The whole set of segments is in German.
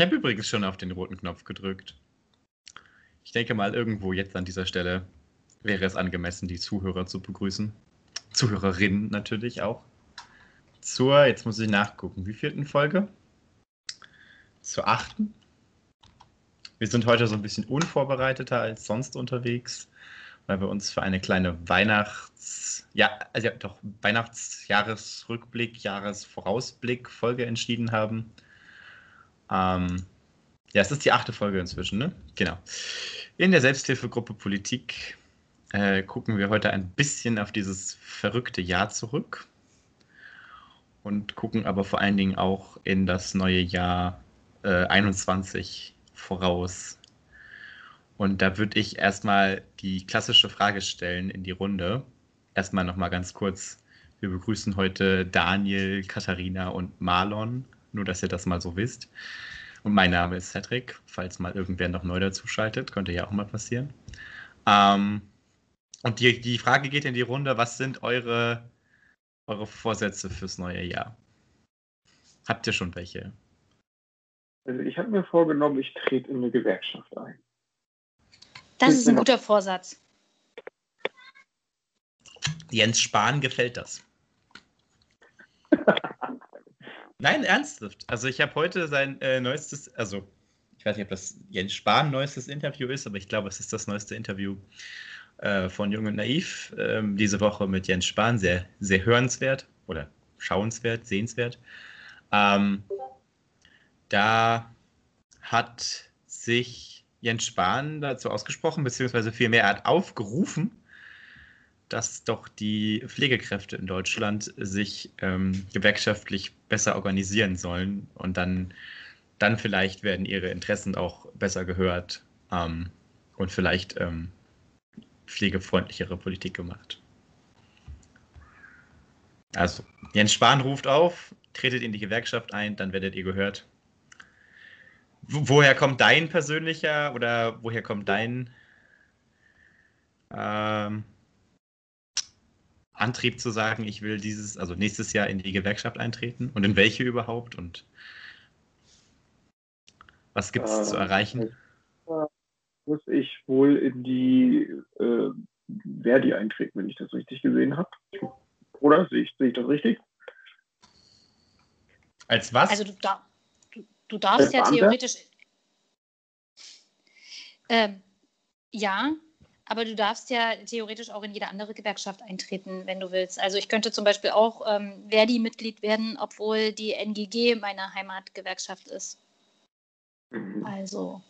Ich habe übrigens schon auf den roten Knopf gedrückt. Ich denke mal, irgendwo jetzt an dieser Stelle wäre es angemessen, die Zuhörer zu begrüßen. Zuhörerinnen natürlich auch. Zur, jetzt muss ich nachgucken, wie vierten Folge? Zur achten. Wir sind heute so ein bisschen unvorbereiteter als sonst unterwegs, weil wir uns für eine kleine Weihnachts-, ja, also ja, doch, Weihnachtsjahresrückblick, Jahresvorausblick-Folge entschieden haben. Ähm, ja, es ist die achte Folge inzwischen, ne? Genau. In der Selbsthilfegruppe Politik äh, gucken wir heute ein bisschen auf dieses verrückte Jahr zurück und gucken aber vor allen Dingen auch in das neue Jahr äh, 21 voraus. Und da würde ich erstmal die klassische Frage stellen in die Runde. Erstmal nochmal ganz kurz. Wir begrüßen heute Daniel, Katharina und Marlon, nur dass ihr das mal so wisst. Und mein Name ist Cedric, falls mal irgendwer noch neu dazuschaltet, könnte ja auch mal passieren. Ähm, und die, die Frage geht in die Runde, was sind eure, eure Vorsätze fürs neue Jahr? Habt ihr schon welche? Also ich habe mir vorgenommen, ich trete in eine Gewerkschaft ein. Das ist ein guter Vorsatz. Jens Spahn gefällt das. Nein, ernsthaft. Also ich habe heute sein äh, neuestes, also ich weiß nicht, ob das Jens Spahn neuestes Interview ist, aber ich glaube, es ist das neueste Interview äh, von Jung und Naiv ähm, diese Woche mit Jens Spahn. Sehr, sehr hörenswert oder schauenswert, sehenswert. Ähm, da hat sich Jens Spahn dazu ausgesprochen, beziehungsweise vielmehr er hat aufgerufen, dass doch die Pflegekräfte in Deutschland sich ähm, gewerkschaftlich besser organisieren sollen und dann, dann vielleicht werden ihre Interessen auch besser gehört ähm, und vielleicht ähm, pflegefreundlichere Politik gemacht. Also, Jens Spahn ruft auf, tretet in die Gewerkschaft ein, dann werdet ihr gehört. Woher kommt dein persönlicher oder woher kommt dein ähm, Antrieb zu sagen, ich will dieses, also nächstes Jahr in die Gewerkschaft eintreten und in welche überhaupt und was gibt es äh, zu erreichen? Muss ich wohl in die äh, Verdi eintreten, wenn ich das richtig gesehen habe. Oder sehe ich, sehe ich das richtig? Als was? Also du, da, Du darfst ja theoretisch. Ähm, ja, aber du darfst ja theoretisch auch in jede andere Gewerkschaft eintreten, wenn du willst. Also ich könnte zum Beispiel auch ähm, Verdi-Mitglied werden, obwohl die NGG meine Heimatgewerkschaft ist. Mhm. Also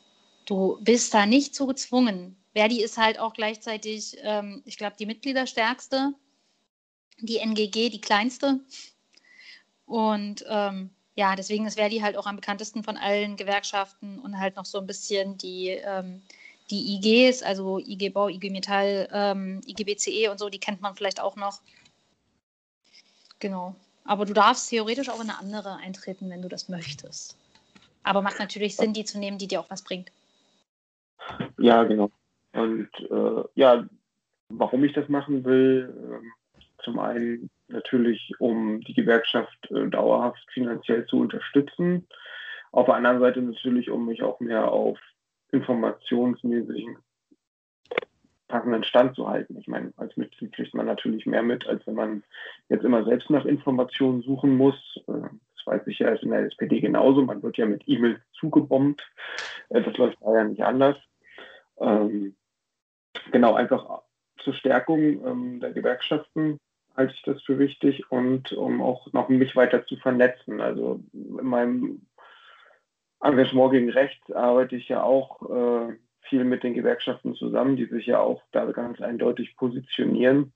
du bist da nicht so gezwungen. Verdi ist halt auch gleichzeitig, ähm, ich glaube, die Mitgliederstärkste, die NGG die kleinste. Und ähm, ja, deswegen ist Verdi halt auch am bekanntesten von allen Gewerkschaften und halt noch so ein bisschen die, ähm, die IGs, also IG Bau, IG Metall, ähm, IG BCE und so, die kennt man vielleicht auch noch. Genau. Aber du darfst theoretisch auch in eine andere eintreten, wenn du das möchtest. Aber macht natürlich Sinn, die zu nehmen, die dir auch was bringt. Ja, genau. Und äh, ja, warum ich das machen will, äh, zum einen natürlich, um die Gewerkschaft äh, dauerhaft finanziell zu unterstützen. Auf der anderen Seite natürlich, um mich auch mehr auf informationsmäßigen passenden Stand zu halten. Ich meine, als Mitglied kriegt man natürlich mehr mit, als wenn man jetzt immer selbst nach Informationen suchen muss. Äh, das weiß ich ja, in der SPD genauso. Man wird ja mit E-Mails zugebombt. Äh, das läuft da ja nicht anders. Ähm, genau, einfach zur Stärkung ähm, der Gewerkschaften halte ich das für wichtig und um auch noch mich weiter zu vernetzen. Also in meinem Engagement gegen Rechts arbeite ich ja auch äh, viel mit den Gewerkschaften zusammen, die sich ja auch da ganz eindeutig positionieren.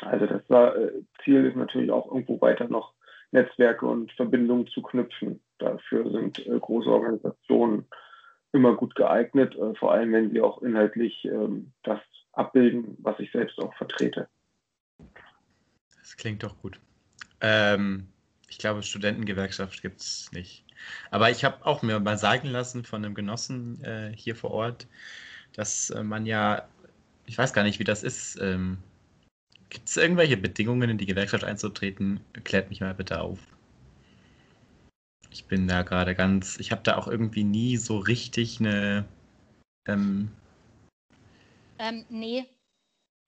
Also das war, äh, Ziel ist natürlich auch irgendwo weiter noch Netzwerke und Verbindungen zu knüpfen. Dafür sind äh, große Organisationen immer gut geeignet, äh, vor allem wenn sie auch inhaltlich ähm, das abbilden, was ich selbst auch vertrete. Das klingt doch gut. Ähm, ich glaube, Studentengewerkschaft gibt es nicht. Aber ich habe auch mir mal sagen lassen von einem Genossen äh, hier vor Ort, dass äh, man ja, ich weiß gar nicht, wie das ist. Ähm, gibt es irgendwelche Bedingungen, in die Gewerkschaft einzutreten? Klärt mich mal bitte auf. Ich bin da gerade ganz, ich habe da auch irgendwie nie so richtig eine. Ähm ähm, nee.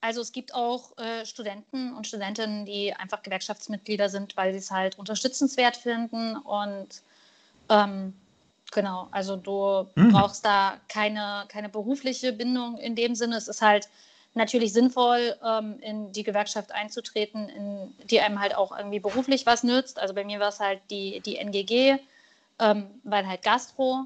Also es gibt auch äh, Studenten und Studentinnen, die einfach Gewerkschaftsmitglieder sind, weil sie es halt unterstützenswert finden. Und ähm, genau, also du mhm. brauchst da keine, keine berufliche Bindung in dem Sinne. Es ist halt natürlich sinnvoll, ähm, in die Gewerkschaft einzutreten, in, die einem halt auch irgendwie beruflich was nützt. Also bei mir war es halt die, die NGG, ähm, weil halt Gastro,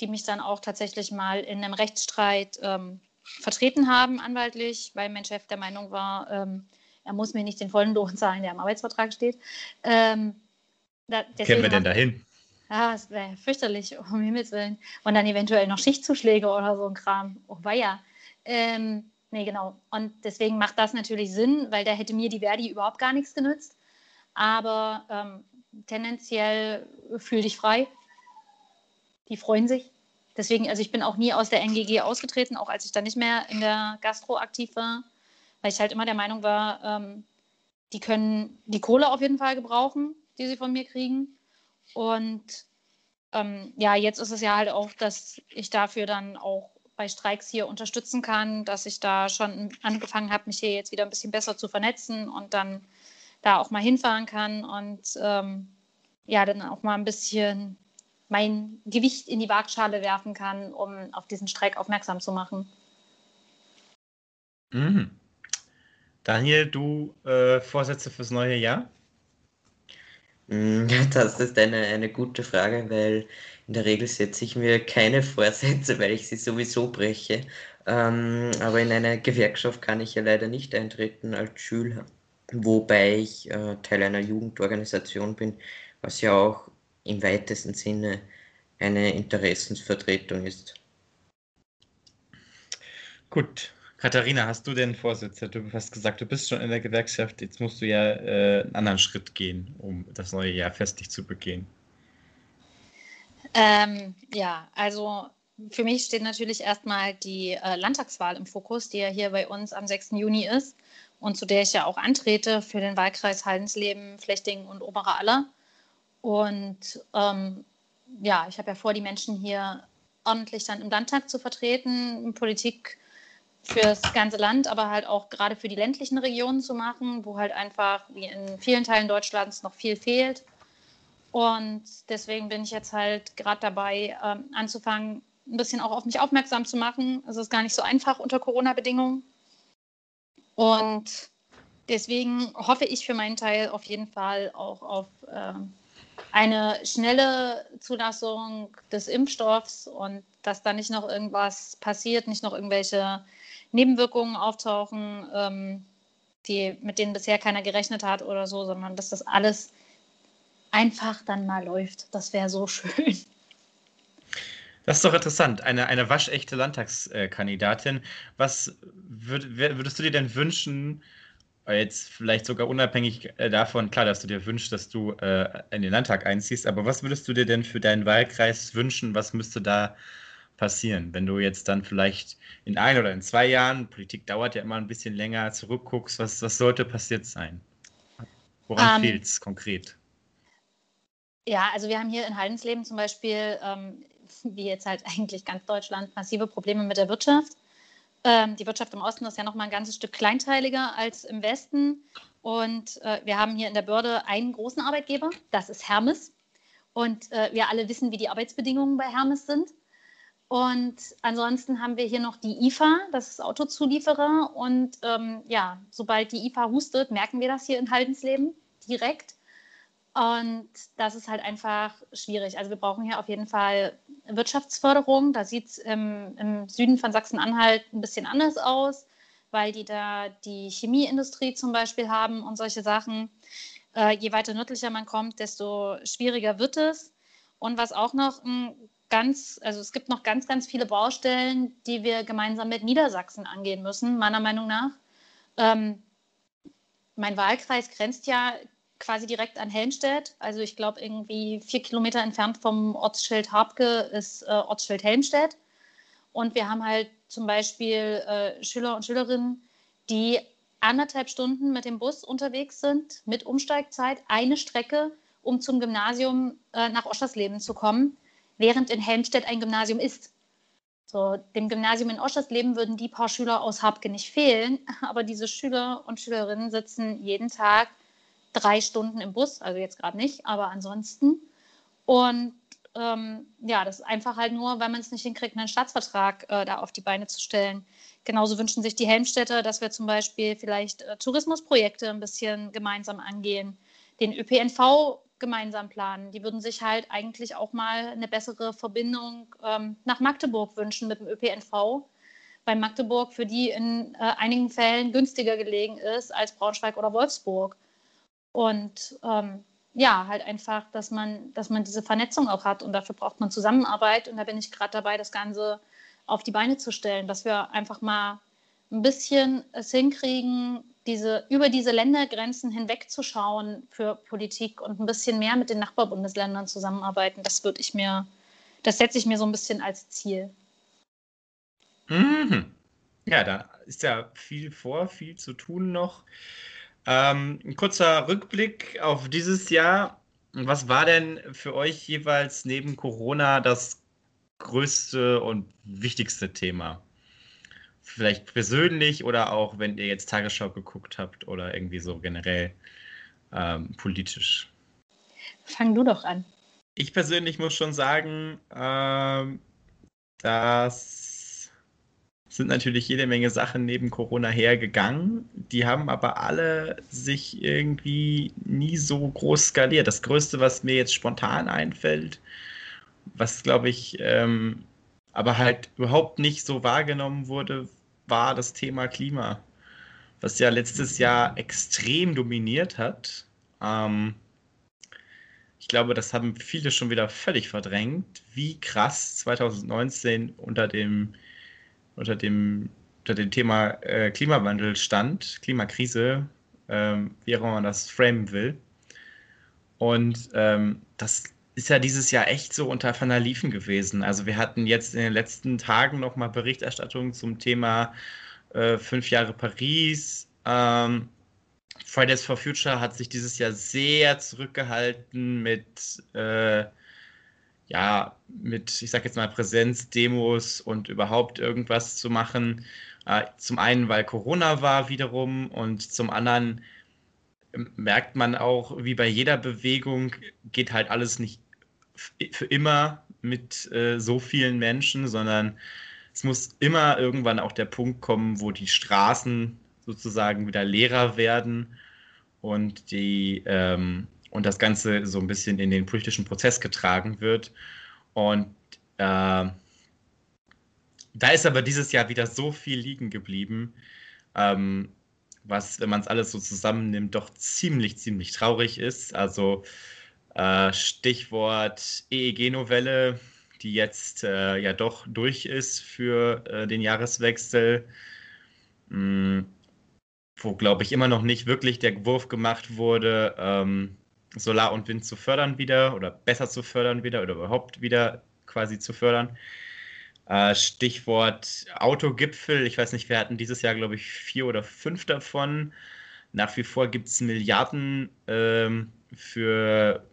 die mich dann auch tatsächlich mal in einem Rechtsstreit ähm, vertreten haben, anwaltlich, weil mein Chef der Meinung war, ähm, er muss mir nicht den vollen Lohn zahlen, der im Arbeitsvertrag steht. Ähm, da, Kennen wir denn dahin? Ja, es wäre fürchterlich, um Himmels Willen. Und dann eventuell noch Schichtzuschläge oder so ein Kram. Oh, weia. Ähm, Nee, genau. Und deswegen macht das natürlich Sinn, weil da hätte mir die Verdi überhaupt gar nichts genützt. Aber ähm, tendenziell fühl dich frei. Die freuen sich. Deswegen, also ich bin auch nie aus der NGG ausgetreten, auch als ich dann nicht mehr in der Gastro aktiv war, weil ich halt immer der Meinung war, ähm, die können die Kohle auf jeden Fall gebrauchen, die sie von mir kriegen. Und ähm, ja, jetzt ist es ja halt auch, dass ich dafür dann auch bei Streiks hier unterstützen kann, dass ich da schon angefangen habe, mich hier jetzt wieder ein bisschen besser zu vernetzen und dann da auch mal hinfahren kann und ähm, ja, dann auch mal ein bisschen mein Gewicht in die Waagschale werfen kann, um auf diesen Streik aufmerksam zu machen. Mhm. Daniel, du äh, Vorsätze fürs neue Jahr? Mm, das ist eine, eine gute Frage, weil in der Regel setze ich mir keine Vorsätze, weil ich sie sowieso breche. Ähm, aber in eine Gewerkschaft kann ich ja leider nicht eintreten als Schüler, wobei ich äh, Teil einer Jugendorganisation bin, was ja auch im weitesten Sinne eine Interessensvertretung ist. Gut. Katharina, hast du denn Vorsätze? Du hast gesagt, du bist schon in der Gewerkschaft. Jetzt musst du ja äh, einen anderen Schritt gehen, um das neue Jahr festlich zu begehen. Ähm, ja, also für mich steht natürlich erstmal die äh, Landtagswahl im Fokus, die ja hier bei uns am 6. Juni ist und zu der ich ja auch antrete für den Wahlkreis Haldensleben, Flechtingen und Obere Aller. Und ähm, ja, ich habe ja vor, die Menschen hier ordentlich dann im Landtag zu vertreten, Politik fürs ganze Land, aber halt auch gerade für die ländlichen Regionen zu machen, wo halt einfach wie in vielen Teilen Deutschlands noch viel fehlt. Und deswegen bin ich jetzt halt gerade dabei, ähm, anzufangen, ein bisschen auch auf mich aufmerksam zu machen. Es ist gar nicht so einfach unter Corona-Bedingungen. Und deswegen hoffe ich für meinen Teil auf jeden Fall auch auf äh, eine schnelle Zulassung des Impfstoffs und dass da nicht noch irgendwas passiert, nicht noch irgendwelche Nebenwirkungen auftauchen, ähm, die, mit denen bisher keiner gerechnet hat oder so, sondern dass das alles einfach dann mal läuft. Das wäre so schön. Das ist doch interessant. Eine, eine waschechte Landtagskandidatin. Was würd, würdest du dir denn wünschen, jetzt vielleicht sogar unabhängig äh, davon, klar, dass du dir wünschst, dass du äh, in den Landtag einziehst, aber was würdest du dir denn für deinen Wahlkreis wünschen? Was müsste da passieren, wenn du jetzt dann vielleicht in ein oder in zwei Jahren, Politik dauert ja immer ein bisschen länger, zurückguckst, was, was sollte passiert sein? Woran um, ähm, fehlt es konkret? Ja, also wir haben hier in Haldensleben zum Beispiel, ähm, wie jetzt halt eigentlich ganz Deutschland, massive Probleme mit der Wirtschaft. Ähm, die Wirtschaft im Osten ist ja noch mal ein ganzes Stück kleinteiliger als im Westen. Und äh, wir haben hier in der Börde einen großen Arbeitgeber, das ist Hermes. Und äh, wir alle wissen, wie die Arbeitsbedingungen bei Hermes sind. Und ansonsten haben wir hier noch die IFA, das ist Autozulieferer. Und ähm, ja, sobald die IFA hustet, merken wir das hier in Haldensleben direkt. Und das ist halt einfach schwierig. Also wir brauchen hier auf jeden Fall Wirtschaftsförderung. Da sieht es im, im, Süden von Sachsen-Anhalt ein bisschen anders aus, weil die da die Chemieindustrie zum Beispiel haben und solche Sachen. Äh, je weiter nördlicher man kommt, desto schwieriger wird es. Und was auch noch ein ganz, also es gibt noch ganz, ganz viele Baustellen, die wir gemeinsam mit Niedersachsen angehen müssen, meiner Meinung nach. Ähm, mein Wahlkreis grenzt ja quasi direkt an Helmstedt. Also ich glaube, irgendwie vier Kilometer entfernt vom Ortsschild Habke ist äh, Ortsschild Helmstedt. Und wir haben halt zum Beispiel äh, Schüler und Schülerinnen, die anderthalb Stunden mit dem Bus unterwegs sind, mit Umsteigzeit, eine Strecke um zum Gymnasium äh, nach Oschersleben zu kommen, während in Helmstedt ein Gymnasium ist. So, dem Gymnasium in Oschersleben würden die paar Schüler aus Habke nicht fehlen, aber diese Schüler und Schülerinnen sitzen jeden Tag drei Stunden im Bus, also jetzt gerade nicht, aber ansonsten. Und ähm, ja, das ist einfach halt nur, weil man es nicht hinkriegt, einen Staatsvertrag äh, da auf die Beine zu stellen. Genauso wünschen sich die Helmstädte, dass wir zum Beispiel vielleicht äh, Tourismusprojekte ein bisschen gemeinsam angehen, den ÖPNV gemeinsam planen. Die würden sich halt eigentlich auch mal eine bessere Verbindung ähm, nach Magdeburg wünschen mit dem ÖPNV, weil Magdeburg für die in äh, einigen Fällen günstiger gelegen ist als Braunschweig oder Wolfsburg. Und ähm, ja, halt einfach, dass man, dass man diese Vernetzung auch hat und dafür braucht man Zusammenarbeit. Und da bin ich gerade dabei, das Ganze auf die Beine zu stellen, dass wir einfach mal ein bisschen es hinkriegen, diese, über diese Ländergrenzen hinwegzuschauen für Politik und ein bisschen mehr mit den Nachbarbundesländern zusammenarbeiten. Das würde ich mir, das setze ich mir so ein bisschen als Ziel. Mhm. Ja, da ist ja viel vor, viel zu tun noch. Ähm, ein kurzer Rückblick auf dieses Jahr. Was war denn für euch jeweils neben Corona das größte und wichtigste Thema? Vielleicht persönlich oder auch, wenn ihr jetzt Tagesschau geguckt habt oder irgendwie so generell ähm, politisch. Fang du doch an. Ich persönlich muss schon sagen, ähm, dass sind natürlich jede Menge Sachen neben Corona hergegangen. Die haben aber alle sich irgendwie nie so groß skaliert. Das Größte, was mir jetzt spontan einfällt, was glaube ich ähm, aber halt überhaupt nicht so wahrgenommen wurde, war das Thema Klima, was ja letztes Jahr extrem dominiert hat. Ähm, ich glaube, das haben viele schon wieder völlig verdrängt, wie krass 2019 unter dem unter dem, unter dem Thema äh, Klimawandel stand, Klimakrise, ähm, wie auch immer man das framen will. Und ähm, das ist ja dieses Jahr echt so unter Ferner Liefen gewesen. Also wir hatten jetzt in den letzten Tagen nochmal Berichterstattung zum Thema äh, fünf Jahre Paris. Ähm, Fridays for Future hat sich dieses Jahr sehr zurückgehalten mit äh, ja, mit, ich sag jetzt mal, Präsenzdemos und überhaupt irgendwas zu machen. Äh, zum einen, weil Corona war wiederum und zum anderen ähm, merkt man auch, wie bei jeder Bewegung geht halt alles nicht für immer mit äh, so vielen Menschen, sondern es muss immer irgendwann auch der Punkt kommen, wo die Straßen sozusagen wieder leerer werden und die ähm, und das Ganze so ein bisschen in den politischen Prozess getragen wird. Und äh, da ist aber dieses Jahr wieder so viel liegen geblieben, ähm, was, wenn man es alles so zusammennimmt, doch ziemlich, ziemlich traurig ist. Also äh, Stichwort EEG-Novelle, die jetzt äh, ja doch durch ist für äh, den Jahreswechsel. Mh, hm, wo, glaube ich, immer noch nicht wirklich der Wurf gemacht wurde, ähm, Solar und Wind zu fördern wieder oder besser zu fördern wieder oder überhaupt wieder quasi zu fördern. Äh, Stichwort Autogipfel. Ich weiß nicht, wir hatten dieses Jahr, glaube ich, vier oder fünf davon. Nach wie vor gibt es Milliarden ähm, für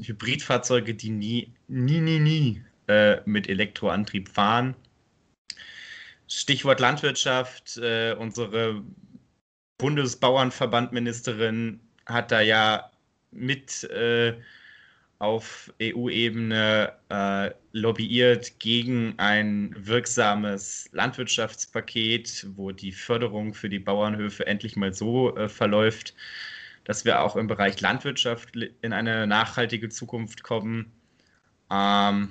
Hybridfahrzeuge, die nie, nie, nie, nie äh, mit Elektroantrieb fahren. Stichwort Landwirtschaft. Äh, unsere Bundesbauernverbandministerin hat da ja mit äh, auf EU-Ebene äh, lobbyiert gegen ein wirksames Landwirtschaftspaket, wo die Förderung für die Bauernhöfe endlich mal so äh, verläuft, dass wir auch im Bereich Landwirtschaft in eine nachhaltige Zukunft kommen. Ähm,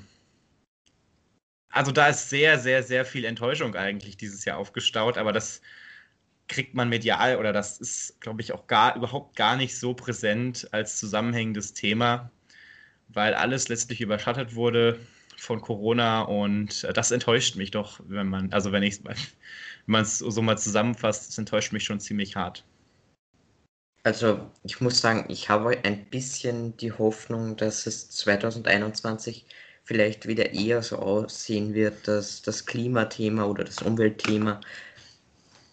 also da ist sehr, sehr, sehr viel Enttäuschung eigentlich dieses Jahr aufgestaut, aber das kriegt man medial oder das ist, glaube ich, auch gar überhaupt gar nicht so präsent als zusammenhängendes Thema, weil alles letztlich überschattet wurde von Corona und das enttäuscht mich doch, wenn man, also wenn ich wenn man es so mal zusammenfasst, das enttäuscht mich schon ziemlich hart. Also ich muss sagen, ich habe ein bisschen die Hoffnung, dass es 2021 vielleicht wieder eher so aussehen wird, dass das Klimathema oder das Umweltthema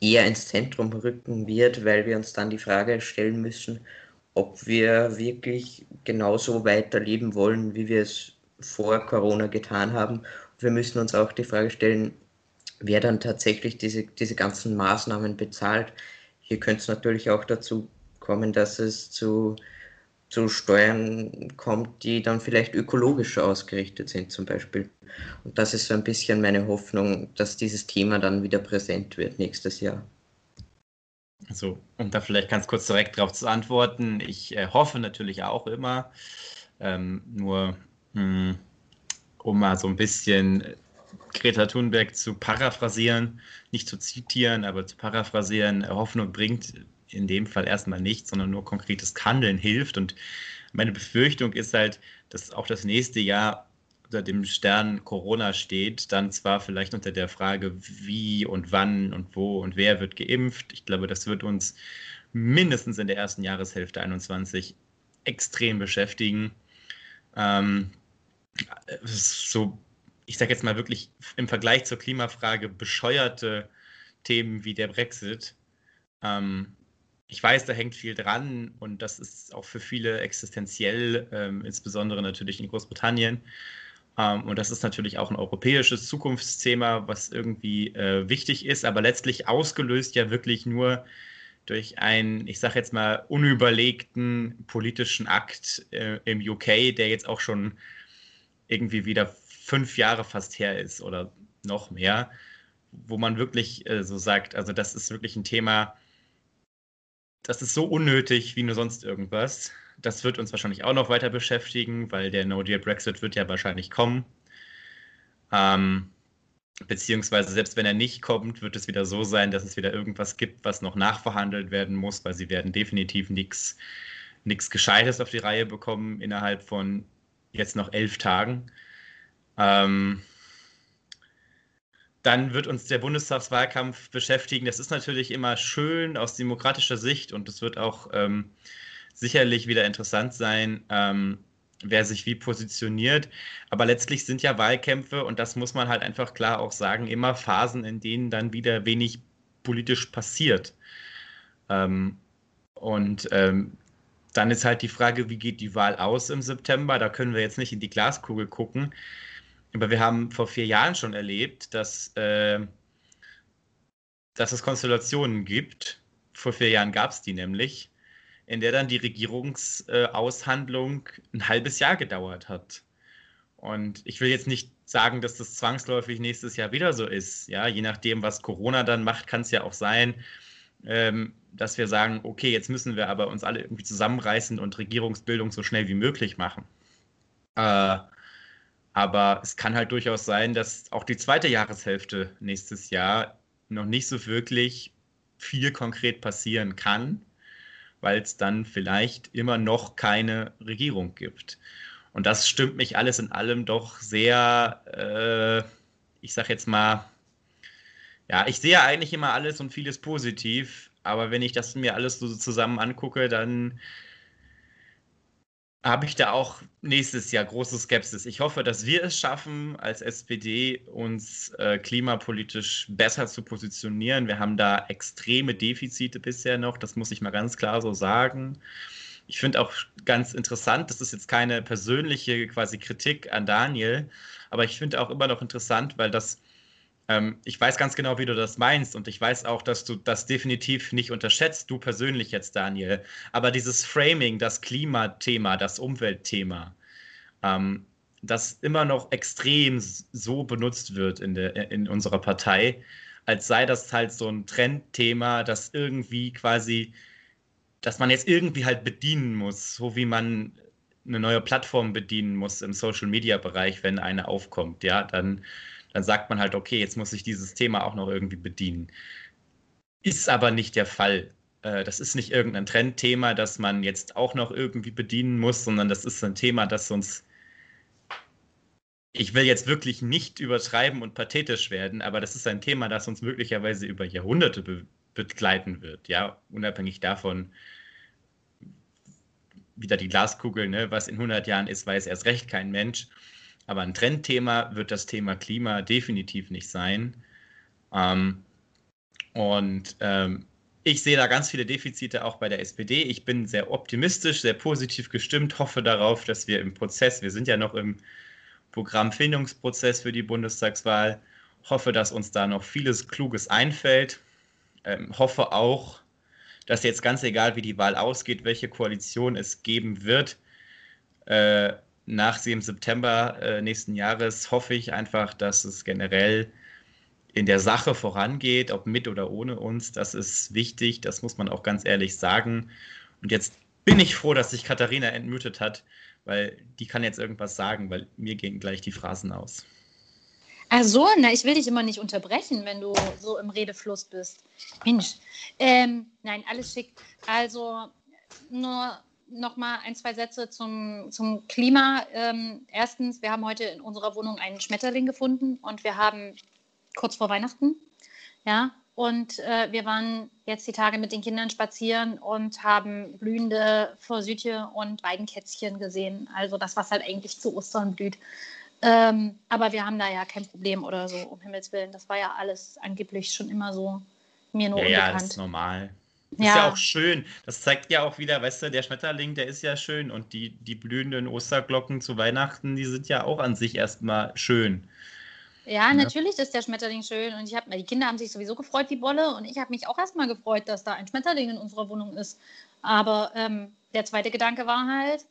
eher ins Zentrum rücken wird, weil wir uns dann die Frage stellen müssen, ob wir wirklich genauso weiterleben wollen, wie wir es vor Corona getan haben. wir müssen uns auch die Frage stellen, wer dann tatsächlich diese, diese ganzen Maßnahmen bezahlt. Hier könnte es natürlich auch dazu kommen, dass es zu, zu Steuern kommt, die dann vielleicht ökologischer ausgerichtet sind zum Beispiel. Und das ist so ein bisschen meine Hoffnung, dass dieses Thema dann wieder präsent wird nächstes Jahr. So, um da vielleicht ganz kurz direkt darauf zu antworten. Ich äh, hoffe natürlich auch immer, ähm, nur mh, hm, um mal so ein bisschen Greta Thunberg zu paraphrasieren, nicht zu zitieren, aber zu paraphrasieren, Hoffnung bringt in dem Fall erstmal nichts, sondern nur konkretes Handeln hilft. Und meine Befürchtung ist halt, dass auch das nächste Jahr unter dem Stern Corona steht, dann zwar vielleicht unter der Frage, wie und wann und wo und wer wird geimpft. Ich glaube, das wird uns mindestens in der ersten Jahreshälfte 21 extrem beschäftigen. Ähm, so ich sage jetzt mal wirklich im Vergleich zur Klimafrage bescheuerte Themen wie der Brexit. Ähm, ich weiß, da hängt viel dran und das ist auch für viele existenziell, ähm, insbesondere natürlich in Großbritannien. Ähm, und das ist natürlich auch ein europäisches Zukunftsthema, was irgendwie äh, wichtig ist, aber letztlich ausgelöst ja wirklich nur durch einen, ich sage jetzt mal, unüberlegten politischen Akt äh, im UK, der jetzt auch schon irgendwie wieder fünf Jahre fast her ist oder noch mehr, wo man wirklich äh, so sagt, also das ist wirklich ein Thema, das ist so unnötig wie nur sonst irgendwas. Das wird uns wahrscheinlich auch noch weiter beschäftigen, weil der No-Deal-Brexit wird ja wahrscheinlich kommen. Ähm, beziehungsweise selbst wenn er nicht kommt, wird es wieder so sein, dass es wieder irgendwas gibt, was noch nachverhandelt werden muss, weil sie werden definitiv nichts Gescheites auf die Reihe bekommen innerhalb von jetzt noch elf Tagen. Ähm, dann wird uns der Bundestagswahlkampf beschäftigen. Das ist natürlich immer schön aus demokratischer Sicht und es wird auch ähm, sicherlich wieder interessant sein, ähm, wer sich wie positioniert. Aber letztlich sind ja Wahlkämpfe, und das muss man halt einfach klar auch sagen, immer Phasen, in denen dann wieder wenig politisch passiert. Ähm, und ähm, dann ist halt die Frage, wie geht die Wahl aus im September? Da können wir jetzt nicht in die Glaskugel gucken. Aber wir haben vor vier Jahren schon erlebt, dass, äh, dass es Konstellationen gibt. Vor vier Jahren gab es die nämlich, in der dann die Regierungsaushandlung äh, ein halbes Jahr gedauert hat. Und ich will jetzt nicht sagen, dass das zwangsläufig nächstes Jahr wieder so ist. Ja, je nachdem, was Corona dann macht, kann es ja auch sein, ähm, dass wir sagen, okay, jetzt müssen wir aber uns alle irgendwie zusammenreißen und Regierungsbildung so schnell wie möglich machen. Äh, aber es kann halt durchaus sein, dass auch die zweite Jahreshälfte nächstes Jahr noch nicht so wirklich viel konkret passieren kann, weil es dann vielleicht immer noch keine Regierung gibt. Und das stimmt mich alles in allem doch sehr, äh, ich sag jetzt mal, ja, ich sehe eigentlich immer alles und vieles positiv, aber wenn ich das mir alles so zusammen angucke, dann habe ich da auch nächstes Jahr große Skepsis. Ich hoffe, dass wir es schaffen, als SPD uns äh, klimapolitisch besser zu positionieren. Wir haben da extreme Defizite bisher noch, das muss ich mal ganz klar so sagen. Ich finde auch ganz interessant, das ist jetzt keine persönliche quasi Kritik an Daniel, aber ich finde auch immer noch interessant, weil das ähm, ich weiß ganz genau, wie du das meinst und ich weiß auch, dass du das definitiv nicht unterschätzt, du persönlich jetzt, Daniel. Aber dieses Framing, das Klimathema, das Umweltthema, ähm, das immer noch extrem so benutzt wird in, der, in unserer Partei, als sei das halt so ein Trendthema, das irgendwie quasi, dass man jetzt irgendwie halt bedienen muss, so wie man eine neue Plattform bedienen muss im Social-Media-Bereich, wenn eine aufkommt, ja, dann dann sagt man halt, okay, jetzt muss ich dieses Thema auch noch irgendwie bedienen. Ist aber nicht der Fall. Äh, das ist nicht irgendein Trendthema, das man jetzt auch noch irgendwie bedienen muss, sondern das ist ein Thema, das uns, ich will jetzt wirklich nicht übertreiben und pathetisch werden, aber das ist ein Thema, das uns möglicherweise über Jahrhunderte be begleiten wird, ja, unabhängig davon, wieder die Glaskugel, ne, was in 100 Jahren ist, weiß erst recht kein Mensch. Aber ein Trendthema wird das Thema Klima definitiv nicht sein. Ähm, und ähm, ich sehe da ganz viele Defizite auch bei der SPD. Ich bin sehr optimistisch, sehr positiv gestimmt, hoffe darauf, dass wir im Prozess, wir sind ja noch im Programmfindungsprozess für die Bundestagswahl, hoffe, dass uns da noch vieles Kluges einfällt. Ähm, hoffe auch, dass jetzt ganz egal, wie die Wahl ausgeht, welche Koalition es geben wird, äh, nach dem September äh, nächsten Jahres hoffe ich einfach, dass es generell in der Sache vorangeht, ob mit oder ohne uns. Das ist wichtig, das muss man auch ganz ehrlich sagen. Und jetzt bin ich froh, dass sich Katharina entmutet hat, weil die kann jetzt irgendwas sagen, weil mir gehen gleich die Phrasen aus. Ach so, na, ich will dich immer nicht unterbrechen, wenn du so im Redefluss bist. Mensch. Ähm, nein, alles schick. Also nur noch mal ein, zwei Sätze zum, zum Klima. Ähm, erstens, wir haben heute in unserer Wohnung einen Schmetterling gefunden und wir haben kurz vor Weihnachten. Ja, und äh, wir waren jetzt die Tage mit den Kindern spazieren und haben blühende Forsythie und Weidenkätzchen gesehen. Also das, was halt eigentlich zu Ostern blüht. Ähm, aber wir haben da ja kein Problem oder so, um Himmels Willen. Das war ja alles angeblich schon immer so mir nur ja, unbekannt. Ja, das ist normal. Ja. Ist ja auch schön. Das zeigt ja auch wieder, weißt du, der Schmetterling, der ist ja schön und die, die blühenden Osterglocken zu Weihnachten, die sind ja auch an sich erstmal schön. Ja, ja, natürlich ist der Schmetterling schön und ich habe, die Kinder haben sich sowieso gefreut wie Bolle und ich habe mich auch erstmal gefreut, dass da ein Schmetterling in unserer Wohnung ist. Aber ähm, der zweite Gedanke war halt,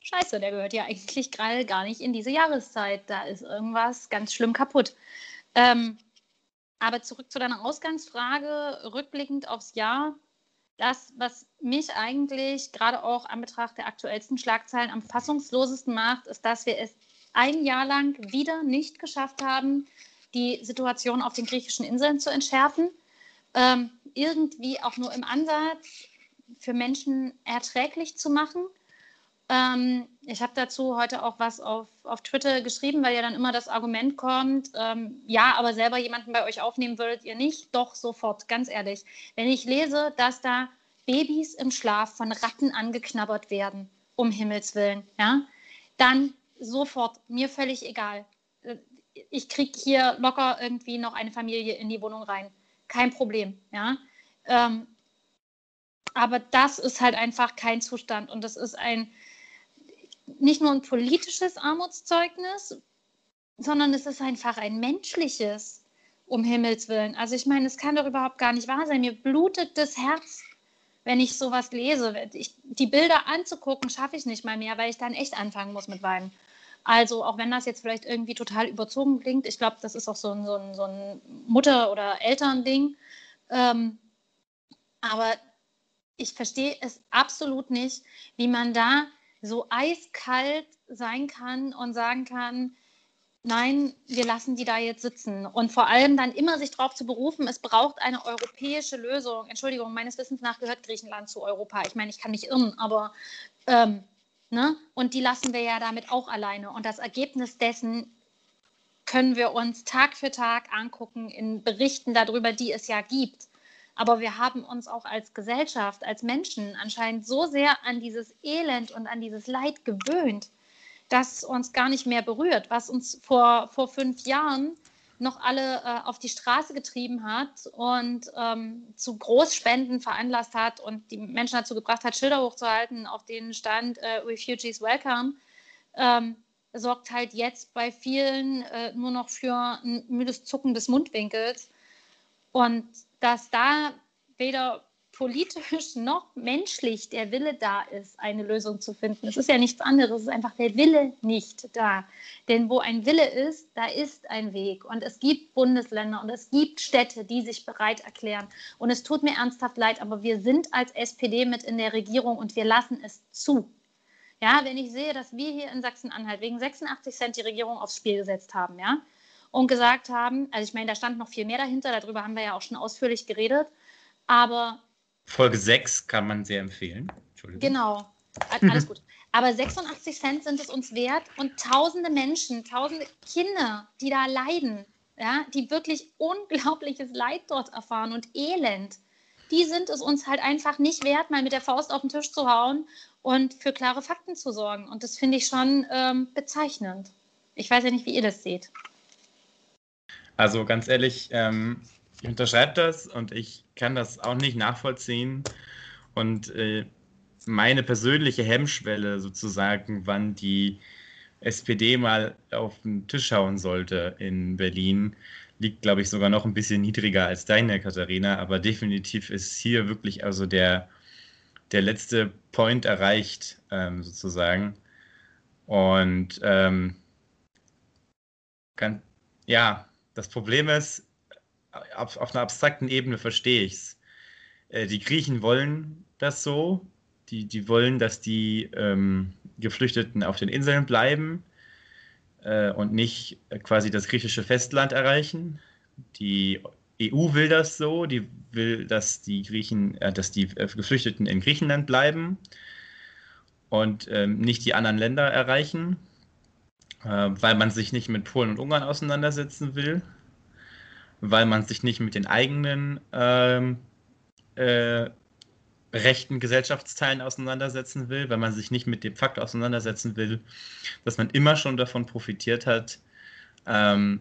scheiße, der gehört ja eigentlich gerade gar nicht in diese Jahreszeit. Da ist irgendwas ganz schlimm kaputt. Ähm, aber zurück zu deiner Ausgangsfrage, rückblickend aufs Jahr. Das, was mich eigentlich gerade auch an Betracht der aktuellsten Schlagzeilen am fassungslosesten macht, ist, dass wir es ein Jahr lang wieder nicht geschafft haben, die Situation auf den griechischen Inseln zu entschärfen. Ähm, irgendwie auch nur im Ansatz für Menschen erträglich zu machen. Ähm, ich habe dazu heute auch was auf, auf Twitter geschrieben, weil ja dann immer das Argument kommt, ähm, ja, aber selber jemanden bei euch aufnehmen würdet ihr nicht? Doch, sofort, ganz ehrlich. Wenn ich lese, dass da Babys im Schlaf von Ratten angeknabbert werden, um Himmels Willen, ja, dann sofort, mir völlig egal. Ich kriege hier locker irgendwie noch eine Familie in die Wohnung rein. Kein Problem, ja. Ähm, aber das ist halt einfach kein Zustand und das ist ein nicht nur ein politisches Armutszeugnis, sondern es ist einfach ein menschliches, um Himmels Willen. Also ich meine, es kann doch überhaupt gar nicht wahr sein. Mir blutet das Herz, wenn ich sowas lese. Ich, die Bilder anzugucken, schaffe ich nicht mal mehr, weil ich dann echt anfangen muss mit Weinen. Also auch wenn das jetzt vielleicht irgendwie total überzogen klingt, ich glaube, das ist auch so ein, so ein, so ein Mutter- oder Elternding. Ähm, aber ich verstehe es absolut nicht, wie man da so eiskalt sein kann und sagen kann, nein, wir lassen die da jetzt sitzen. Und vor allem dann immer sich darauf zu berufen, es braucht eine europäische Lösung. Entschuldigung, meines Wissens nach gehört Griechenland zu Europa. Ich meine, ich kann mich irren, aber ähm, ne? und die lassen wir ja damit auch alleine. Und das Ergebnis dessen können wir uns Tag für Tag angucken in Berichten darüber, die es ja gibt. Aber wir haben uns auch als Gesellschaft, als Menschen anscheinend so sehr an dieses Elend und an dieses Leid gewöhnt, dass uns gar nicht mehr berührt, was uns vor, vor fünf Jahren noch alle äh, auf die Straße getrieben hat und ähm, zu Großspenden veranlasst hat und die Menschen dazu gebracht hat, Schilder hochzuhalten, auf denen stand äh, Refugees Welcome, ähm, sorgt halt jetzt bei vielen äh, nur noch für ein müdes Zucken des Mundwinkels. Und dass da weder politisch noch menschlich der Wille da ist, eine Lösung zu finden. Es ist ja nichts anderes, es ist einfach der Wille nicht da. Denn wo ein Wille ist, da ist ein Weg. Und es gibt Bundesländer und es gibt Städte, die sich bereit erklären. Und es tut mir ernsthaft leid, aber wir sind als SPD mit in der Regierung und wir lassen es zu. Ja, wenn ich sehe, dass wir hier in Sachsen-Anhalt wegen 86 Cent die Regierung aufs Spiel gesetzt haben, ja, und gesagt haben, also ich meine, da stand noch viel mehr dahinter, darüber haben wir ja auch schon ausführlich geredet, aber. Folge 6 kann man sehr empfehlen. Genau, alles gut. Aber 86 Cent sind es uns wert und tausende Menschen, tausende Kinder, die da leiden, ja, die wirklich unglaubliches Leid dort erfahren und Elend, die sind es uns halt einfach nicht wert, mal mit der Faust auf den Tisch zu hauen und für klare Fakten zu sorgen. Und das finde ich schon ähm, bezeichnend. Ich weiß ja nicht, wie ihr das seht. Also ganz ehrlich, ähm, Ich unterschreibe das und ich kann das auch nicht nachvollziehen. Und äh, meine persönliche Hemmschwelle sozusagen, wann die SPD mal auf den Tisch hauen sollte in Berlin, liegt, glaube ich, sogar noch ein bisschen niedriger als deine, Katharina. Aber definitiv ist hier wirklich also der, der letzte Point erreicht, ähm, sozusagen. Und ähm, kann, ja, das Problem ist, auf, auf einer abstrakten Ebene verstehe ich es. Äh, die Griechen wollen das so. Die, die wollen, dass die ähm, Geflüchteten auf den Inseln bleiben äh, und nicht quasi das griechische Festland erreichen. Die EU will das so, die will, dass die Griechen, äh, dass die äh, Geflüchteten in Griechenland bleiben und ähm, nicht die anderen Länder erreichen, äh, weil man sich nicht mit Polen und Ungarn auseinandersetzen will, weil man sich nicht mit den eigenen ähm, äh, rechten Gesellschaftsteilen auseinandersetzen will, weil man sich nicht mit dem Fakt auseinandersetzen will, dass man immer schon davon profitiert hat, ähm,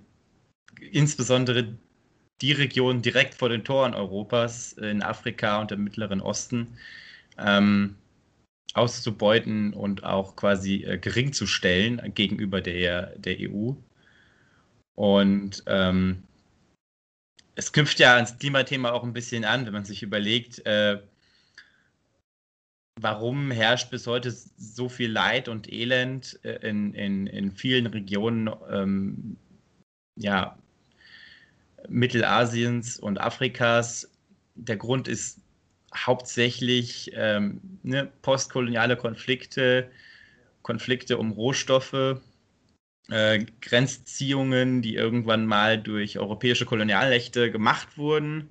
insbesondere die Region direkt vor den Toren Europas in Afrika und im Mittleren Osten ähm, auszubeuten und auch quasi äh, gering zu stellen gegenüber der, der EU. Und ähm, es knüpft ja ans Klimathema auch ein bisschen an, wenn man sich überlegt, äh, warum herrscht bis heute so viel Leid und Elend äh, in, in, in vielen Regionen ähm, ja, Mittelasiens und Afrikas. Der Grund ist hauptsächlich ähm, ne, postkoloniale Konflikte, Konflikte um Rohstoffe, äh, Grenzziehungen, die irgendwann mal durch europäische Kolonialrechte gemacht wurden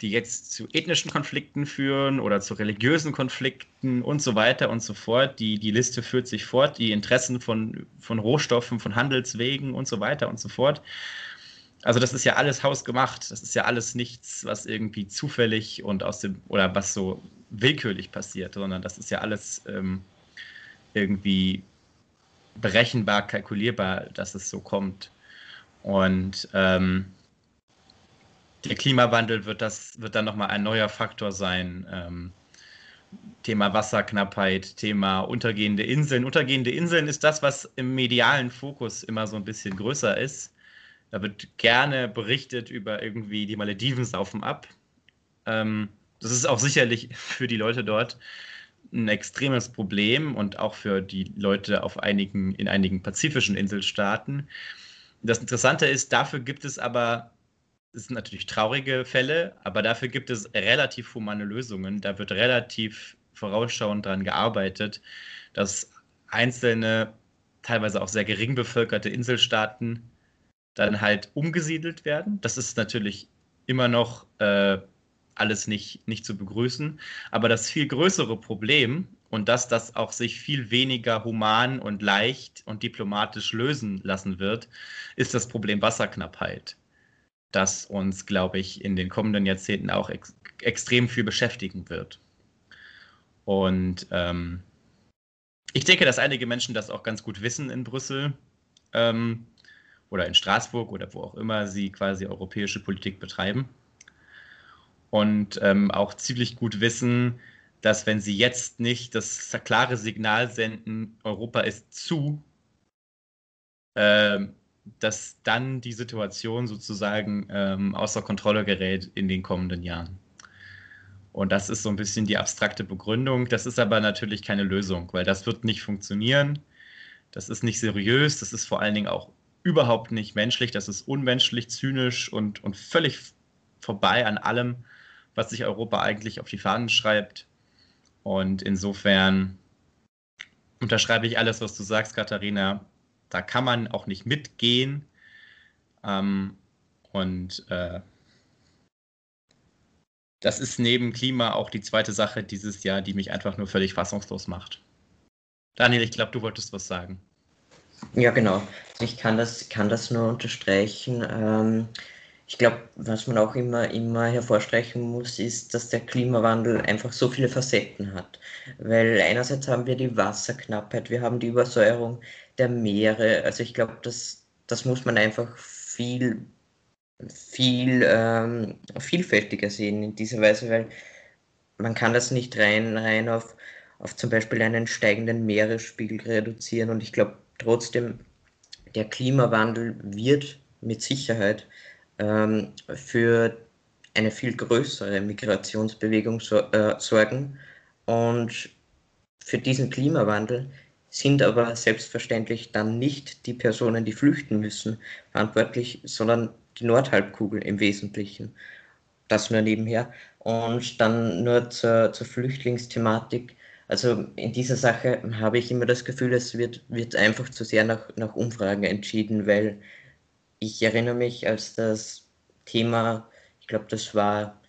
die jetzt zu ethnischen Konflikten führen oder zu religiösen Konflikten und so weiter und so fort. Die, die Liste führt sich fort, die Interessen von, von Rohstoffen, von Handelswegen und so weiter und so fort. Also das ist ja alles hausgemacht. Das ist ja alles nichts, was irgendwie zufällig und aus dem oder was so willkürlich passiert, sondern das ist ja alles ähm, irgendwie berechenbar, kalkulierbar, dass es so kommt. Und ähm, der Klimawandel wird, das, wird dann nochmal ein neuer Faktor sein. Ähm, Thema Wasserknappheit, Thema untergehende Inseln. Untergehende Inseln ist das, was im medialen Fokus immer so ein bisschen größer ist. Da wird gerne berichtet über irgendwie die Malediven saufen ab. Ähm, das ist auch sicherlich für die Leute dort ein extremes Problem und auch für die Leute auf einigen, in einigen pazifischen Inselstaaten. Das Interessante ist, dafür gibt es aber das sind natürlich traurige Fälle, aber dafür gibt es relativ humane Lösungen. Da wird relativ vorausschauend daran gearbeitet, dass einzelne, teilweise auch sehr gering bevölkerte Inselstaaten dann halt umgesiedelt werden. Das ist natürlich immer noch äh, alles nicht, nicht zu begrüßen. Aber das viel größere Problem und dass das auch sich viel weniger human und leicht und diplomatisch lösen lassen wird, ist das Problem Wasserknappheit das uns, glaube ich, in den kommenden Jahrzehnten auch ex extrem viel beschäftigen wird. Und ähm, ich denke, dass einige Menschen das auch ganz gut wissen in Brüssel ähm, oder in Straßburg oder wo auch immer sie quasi europäische Politik betreiben. Und ähm, auch ziemlich gut wissen, dass wenn sie jetzt nicht das klare Signal senden, Europa ist zu, ähm, dass dann die Situation sozusagen ähm, außer Kontrolle gerät in den kommenden Jahren. Und das ist so ein bisschen die abstrakte Begründung. Das ist aber natürlich keine Lösung, weil das wird nicht funktionieren. Das ist nicht seriös. Das ist vor allen Dingen auch überhaupt nicht menschlich. Das ist unmenschlich, zynisch und, und völlig vorbei an allem, was sich Europa eigentlich auf die Fahnen schreibt. Und insofern unterschreibe ich alles, was du sagst, Katharina da kann man auch nicht mitgehen. Ähm, und äh, das ist neben Klima auch die zweite Sache dieses Jahr, die mich einfach nur völlig fassungslos macht. Daniel, ich glaube, du wolltest was sagen. Ja, genau. Ich kann das, kann das nur unterstreichen. Ähm, ich glaube, was man auch immer, immer hervorstreichen muss, ist, dass der Klimawandel einfach so viele Facetten hat. Weil einerseits haben wir die Wasserknappheit, wir haben die Übersäuerung der Meere. Also ich glaube, das, das muss man einfach viel viel ähm, vielfältiger sehen in dieser Weise, weil man kann das nicht rein, rein auf, auf zum Beispiel einen steigenden Meeresspiegel reduzieren. Und ich glaube trotzdem, der Klimawandel wird mit Sicherheit ähm, für eine viel größere Migrationsbewegung so, äh, sorgen. Und für diesen Klimawandel sind aber selbstverständlich dann nicht die Personen, die flüchten müssen, verantwortlich, sondern die Nordhalbkugel im Wesentlichen. Das nur nebenher. Und dann nur zur, zur Flüchtlingsthematik. Also in dieser Sache habe ich immer das Gefühl, es wird, wird einfach zu sehr nach, nach Umfragen entschieden, weil ich erinnere mich, als das Thema, ich glaube, das war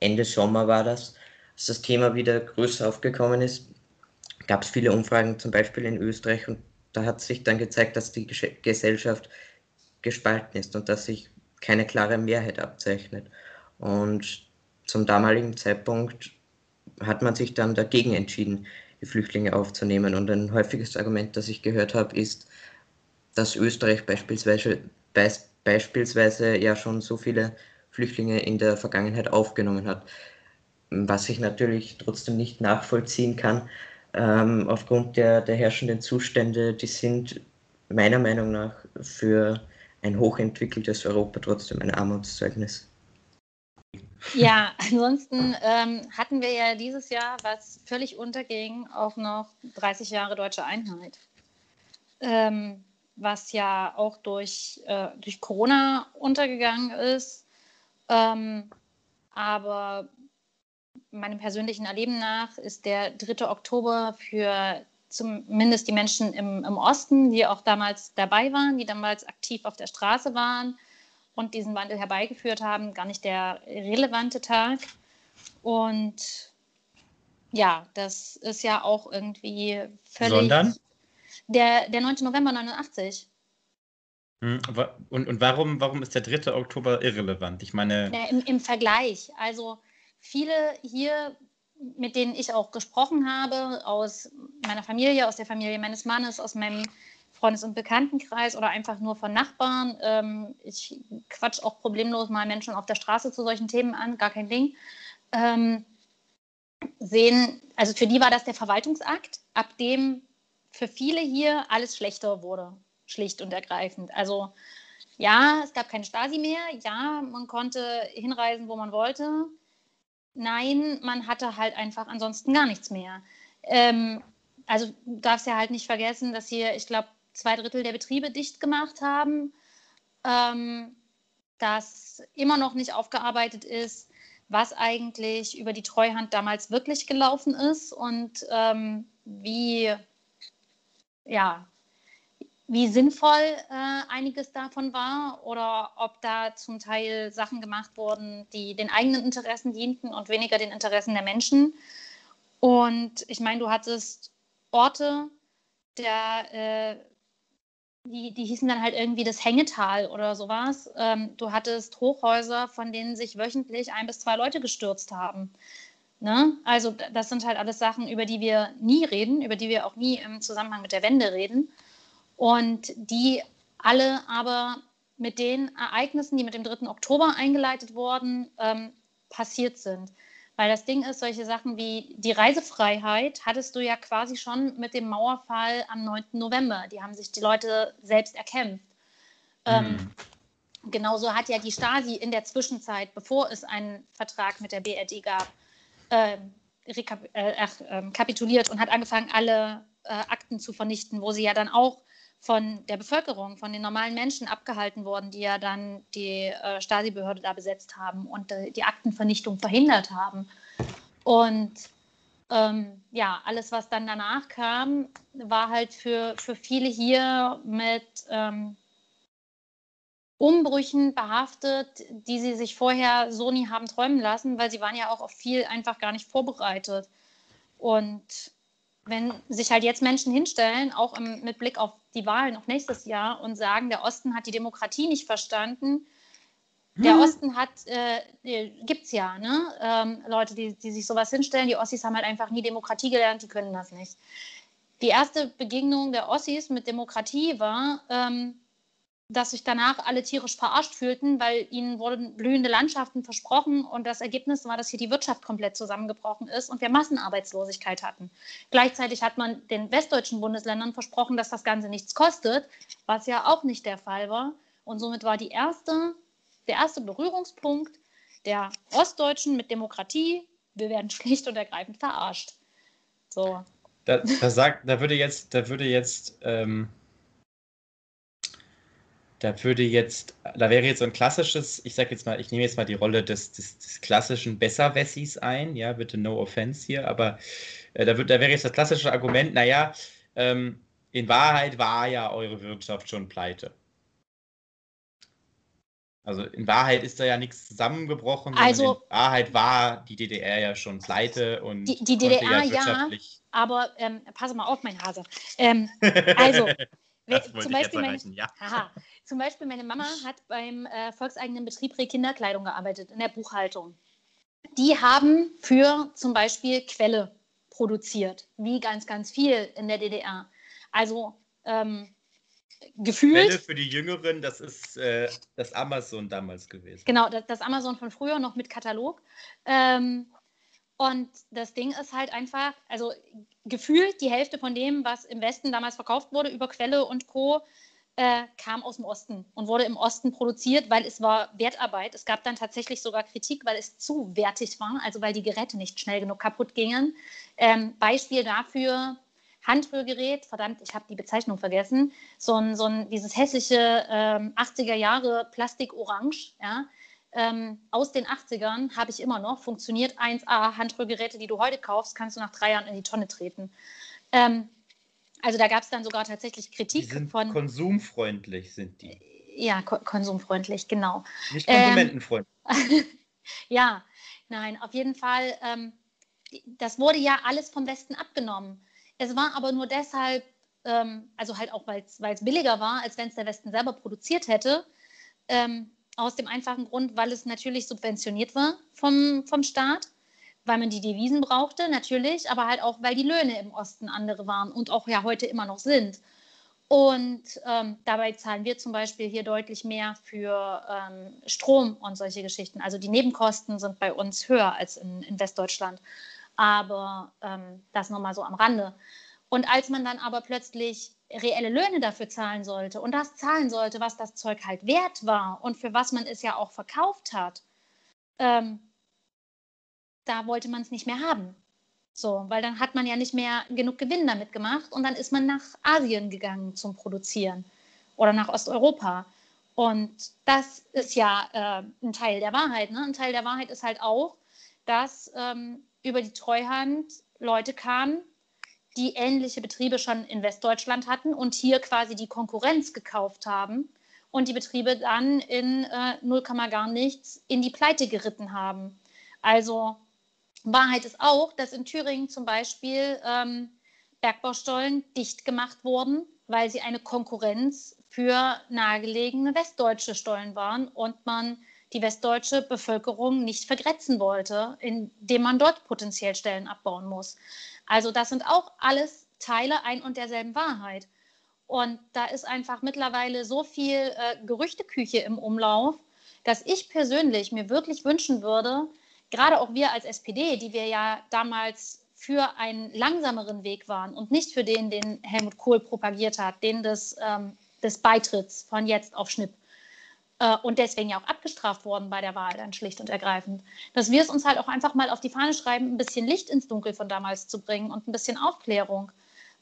Ende Sommer war das, als das Thema wieder größer aufgekommen ist, gab es viele Umfragen, zum Beispiel in Österreich, und da hat sich dann gezeigt, dass die Gesellschaft gespalten ist und dass sich keine klare Mehrheit abzeichnet. Und zum damaligen Zeitpunkt hat man sich dann dagegen entschieden, die Flüchtlinge aufzunehmen. Und ein häufiges Argument, das ich gehört habe, ist, dass Österreich beispielsweise, beis, beispielsweise ja schon so viele Flüchtlinge in der Vergangenheit aufgenommen hat. Was ich natürlich trotzdem nicht nachvollziehen kann, ähm, aufgrund der, der herrschenden Zustände, die sind meiner Meinung nach für ein hochentwickeltes Europa trotzdem ein Armutszeugnis. Ja, ansonsten ähm, hatten wir ja dieses Jahr, was völlig unterging, auch noch 30 Jahre deutsche Einheit. Ähm, was ja auch durch, äh, durch Corona untergegangen ist. Ähm, aber meinem persönlichen Erleben nach ist der 3. Oktober für zumindest die Menschen im, im Osten, die auch damals dabei waren, die damals aktiv auf der Straße waren und diesen Wandel herbeigeführt haben, gar nicht der relevante Tag. Und ja, das ist ja auch irgendwie völlig. Sondern? Der, der 9. November 89. Hm, und, und warum, warum ist der 3. Oktober irrelevant? Ich meine. Ja, im, Im Vergleich. Also viele hier mit denen ich auch gesprochen habe, aus meiner Familie, aus der Familie meines Mannes, aus meinem Freundes- und Bekanntenkreis oder einfach nur von Nachbarn. Ähm, ich quatsch auch problemlos mal Menschen auf der Straße zu solchen Themen an, gar kein Ding. Ähm, sehen, also für die war das der Verwaltungsakt, ab dem für viele hier alles schlechter wurde, schlicht und ergreifend. Also ja, es gab keine Stasi mehr, ja, man konnte hinreisen, wo man wollte. Nein, man hatte halt einfach ansonsten gar nichts mehr. Ähm, also darfst ja halt nicht vergessen, dass hier, ich glaube, zwei Drittel der Betriebe dicht gemacht haben, ähm, dass immer noch nicht aufgearbeitet ist, was eigentlich über die Treuhand damals wirklich gelaufen ist und ähm, wie, ja, wie sinnvoll äh, einiges davon war oder ob da zum Teil Sachen gemacht wurden, die den eigenen Interessen dienten und weniger den Interessen der Menschen. Und ich meine, du hattest Orte, der, äh, die, die hießen dann halt irgendwie das Hängetal oder sowas. Ähm, du hattest Hochhäuser, von denen sich wöchentlich ein bis zwei Leute gestürzt haben. Ne? Also das sind halt alles Sachen, über die wir nie reden, über die wir auch nie im Zusammenhang mit der Wende reden und die alle aber mit den Ereignissen, die mit dem 3. Oktober eingeleitet wurden, ähm, passiert sind. Weil das Ding ist, solche Sachen wie die Reisefreiheit hattest du ja quasi schon mit dem Mauerfall am 9. November. Die haben sich die Leute selbst erkämpft. Ähm, mhm. Ähm, genauso hat ja die Stasi in der Zwischenzeit, bevor es einen Vertrag mit der BRD gab, äh, äh, äh, kapituliert und hat angefangen, alle äh, Akten zu vernichten, wo sie ja dann auch von der Bevölkerung, von den normalen Menschen abgehalten worden, die ja dann die äh, Stasi-Behörde da besetzt haben und äh, die Aktenvernichtung verhindert haben. Und ähm, ja, alles, was dann danach kam, war halt für, für viele hier mit ähm, Umbrüchen behaftet, die sie sich vorher so nie haben träumen lassen, weil sie waren ja auch auf viel einfach gar nicht vorbereitet. Und wenn sich halt jetzt Menschen hinstellen, auch im, mit Blick auf die Wahlen noch nächstes Jahr und sagen, der Osten hat die Demokratie nicht verstanden, der hm. Osten hat, äh, gibt es ja, ne? Ähm, Leute, die, die sich sowas hinstellen. Die Ossis haben halt einfach nie Demokratie gelernt, die können das nicht. Die erste Begegnung der Ossis mit Demokratie war, ähm, dass sich danach alle tierisch verarscht fühlten, weil ihnen wurden blühende Landschaften versprochen und das Ergebnis war, dass hier die Wirtschaft komplett zusammengebrochen ist und wir Massenarbeitslosigkeit hatten. Gleichzeitig hat man den westdeutschen Bundesländern versprochen, dass das Ganze nichts kostet, was ja auch nicht der Fall war. Und somit war die erste, der erste Berührungspunkt der Ostdeutschen mit Demokratie, wir werden schlicht und ergreifend verarscht. So. Da, da, sagt, da würde jetzt, da würde jetzt ähm da würde jetzt, da wäre jetzt so ein klassisches, ich sage jetzt mal, ich nehme jetzt mal die Rolle des, des, des klassischen Besserwessis ein, ja, bitte no offense hier, aber äh, da, wird, da wäre jetzt das klassische Argument, naja, ähm, in Wahrheit war ja eure Wirtschaft schon pleite. Also in Wahrheit ist da ja nichts zusammengebrochen, also, in Wahrheit war die DDR ja schon pleite und die, die DDR ja, aber ähm, pass mal auf, mein Hase. Ähm, also zum Beispiel, meine, ja. haha, zum Beispiel meine Mama hat beim äh, volkseigenen Betrieb Kinderkleidung gearbeitet, in der Buchhaltung. Die haben für zum Beispiel Quelle produziert, wie ganz, ganz viel in der DDR. Also ähm, gefühlt. Quelle für die Jüngeren, das ist äh, das Amazon damals gewesen. Genau, das, das, Amazon von früher noch mit Katalog. Ähm, und das Ding ist halt einfach, also gefühlt die Hälfte von dem, was im Westen damals verkauft wurde über Quelle und Co., äh, kam aus dem Osten und wurde im Osten produziert, weil es war Wertarbeit. Es gab dann tatsächlich sogar Kritik, weil es zu wertig war, also weil die Geräte nicht schnell genug kaputt gingen. Ähm, Beispiel dafür, Handrührgerät, verdammt, ich habe die Bezeichnung vergessen, so ein, so ein dieses hässliche ähm, 80er Jahre Plastikorange, ja, ähm, aus den 80ern habe ich immer noch, funktioniert 1A, Handrührgeräte, die du heute kaufst, kannst du nach drei Jahren in die Tonne treten. Ähm, also da gab es dann sogar tatsächlich Kritik die sind von. Konsumfreundlich sind die. Ja, ko konsumfreundlich, genau. Nicht konsumentenfreundlich. Ähm, ja, nein, auf jeden Fall. Ähm, das wurde ja alles vom Westen abgenommen. Es war aber nur deshalb, ähm, also halt auch, weil es billiger war, als wenn es der Westen selber produziert hätte. Ähm, aus dem einfachen Grund, weil es natürlich subventioniert war vom, vom Staat, weil man die Devisen brauchte, natürlich, aber halt auch, weil die Löhne im Osten andere waren und auch ja heute immer noch sind. Und ähm, dabei zahlen wir zum Beispiel hier deutlich mehr für ähm, Strom und solche Geschichten. Also die Nebenkosten sind bei uns höher als in, in Westdeutschland. Aber ähm, das nochmal so am Rande. Und als man dann aber plötzlich reelle Löhne dafür zahlen sollte und das zahlen sollte, was das Zeug halt wert war und für was man es ja auch verkauft hat, ähm, da wollte man es nicht mehr haben. So, weil dann hat man ja nicht mehr genug Gewinn damit gemacht und dann ist man nach Asien gegangen zum Produzieren oder nach Osteuropa. Und das ist ja äh, ein Teil der Wahrheit. Ne? Ein Teil der Wahrheit ist halt auch, dass ähm, über die Treuhand Leute kamen, die ähnliche Betriebe schon in Westdeutschland hatten und hier quasi die Konkurrenz gekauft haben und die Betriebe dann in äh, 0, gar nichts in die Pleite geritten haben. Also Wahrheit ist auch, dass in Thüringen zum Beispiel ähm, Bergbaustollen dicht gemacht wurden, weil sie eine Konkurrenz für nahegelegene westdeutsche Stollen waren und man die westdeutsche Bevölkerung nicht vergrätzen wollte, indem man dort potenziell Stellen abbauen muss. Also das sind auch alles Teile ein und derselben Wahrheit. Und da ist einfach mittlerweile so viel äh, Gerüchteküche im Umlauf, dass ich persönlich mir wirklich wünschen würde, gerade auch wir als SPD, die wir ja damals für einen langsameren Weg waren und nicht für den, den Helmut Kohl propagiert hat, den des, ähm, des Beitritts von jetzt auf Schnipp, äh, und deswegen ja auch abgestraft worden bei der Wahl dann schlicht und ergreifend, dass wir es uns halt auch einfach mal auf die Fahne schreiben, ein bisschen Licht ins Dunkel von damals zu bringen und ein bisschen Aufklärung.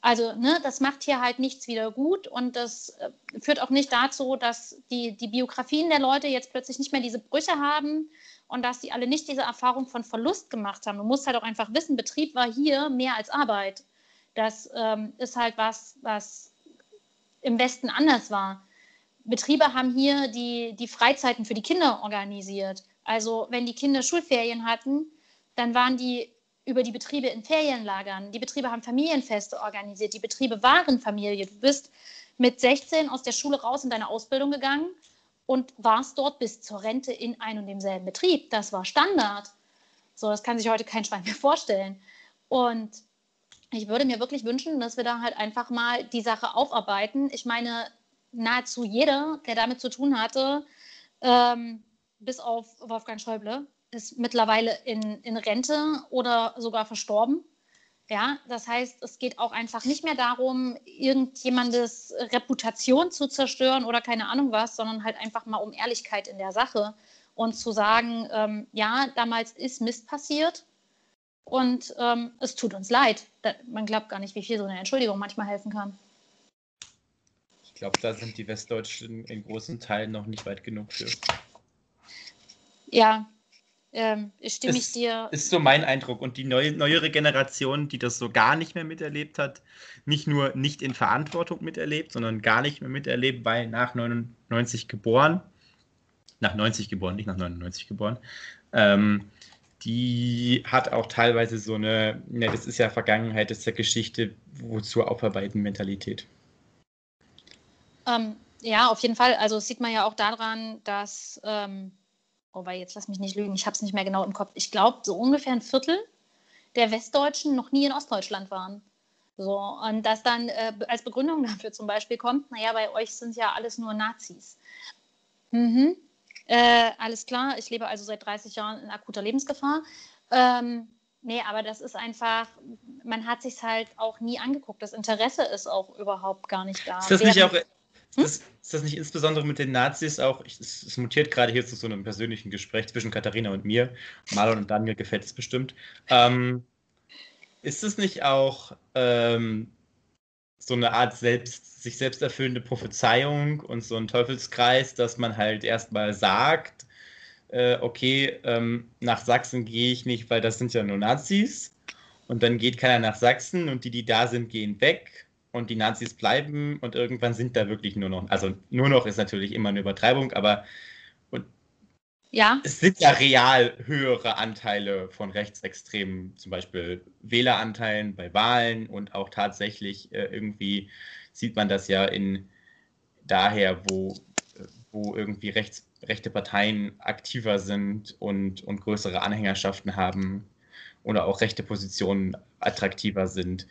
Also ne, das macht hier halt nichts wieder gut und das äh, führt auch nicht dazu, dass die, die Biografien der Leute jetzt plötzlich nicht mehr diese Brüche haben und dass die alle nicht diese Erfahrung von Verlust gemacht haben. Du musst halt auch einfach wissen, Betrieb war hier mehr als Arbeit. Das ähm, ist halt was, was im Westen anders war. Betriebe haben hier die, die Freizeiten für die Kinder organisiert. Also wenn die Kinder Schulferien hatten, dann waren die über die Betriebe in Ferienlagern. Die Betriebe haben Familienfeste organisiert. Die Betriebe waren Familie. Du bist mit 16 aus der Schule raus in deine Ausbildung gegangen und warst dort bis zur Rente in einem und demselben Betrieb. Das war Standard. So, das kann sich heute kein Schwein mehr vorstellen. Und ich würde mir wirklich wünschen, dass wir da halt einfach mal die Sache aufarbeiten. Ich meine, nahezu jeder, der damit zu tun hatte, ähm, bis auf Wolfgang Schäuble, ist mittlerweile in, in Rente oder sogar verstorben. Ja, das heißt, es geht auch einfach nicht mehr darum, irgendjemandes Reputation zu zerstören oder keine Ahnung was, sondern halt einfach mal um Ehrlichkeit in der Sache und zu sagen, ähm, ja, damals ist Mist passiert und ähm, es tut uns leid. Man glaubt gar nicht, wie viel so eine Entschuldigung manchmal helfen kann. Ich glaube, da sind die Westdeutschen in großen Teilen noch nicht weit genug für. Ja, ähm, stimme ist, ich dir. Ist so mein Eindruck. Und die neue, neuere Generation, die das so gar nicht mehr miterlebt hat, nicht nur nicht in Verantwortung miterlebt, sondern gar nicht mehr miterlebt, weil nach 99 geboren, nach 90 geboren, nicht nach 99 geboren, ähm, die hat auch teilweise so eine, ne, das ist ja Vergangenheit, das ist ja Geschichte, wozu aufarbeiten Mentalität. Ähm, ja, auf jeden Fall. Also das sieht man ja auch daran, dass ähm, wobei jetzt lass mich nicht lügen, ich habe es nicht mehr genau im Kopf. Ich glaube, so ungefähr ein Viertel der Westdeutschen noch nie in Ostdeutschland waren. So, und das dann äh, als Begründung dafür zum Beispiel kommt, naja, bei euch sind ja alles nur Nazis. Mhm. Äh, alles klar, ich lebe also seit 30 Jahren in akuter Lebensgefahr. Ähm, nee, aber das ist einfach, man hat sich halt auch nie angeguckt. Das Interesse ist auch überhaupt gar nicht da. Ist das nicht auch hm? Das, ist das nicht insbesondere mit den Nazis auch, es, es mutiert gerade hier zu so einem persönlichen Gespräch zwischen Katharina und mir, Marlon und Daniel gefällt es bestimmt. Ähm, ist es nicht auch ähm, so eine Art selbst, sich selbst erfüllende Prophezeiung und so ein Teufelskreis, dass man halt erstmal sagt, äh, okay, ähm, nach Sachsen gehe ich nicht, weil das sind ja nur Nazis. Und dann geht keiner nach Sachsen und die, die da sind, gehen weg und die Nazis bleiben und irgendwann sind da wirklich nur noch, also nur noch ist natürlich immer eine Übertreibung, aber ja. es sind ja real höhere Anteile von Rechtsextremen, zum Beispiel Wähleranteilen bei Wahlen und auch tatsächlich äh, irgendwie sieht man das ja in daher, wo, wo irgendwie rechts, rechte Parteien aktiver sind und, und größere Anhängerschaften haben oder auch rechte Positionen attraktiver sind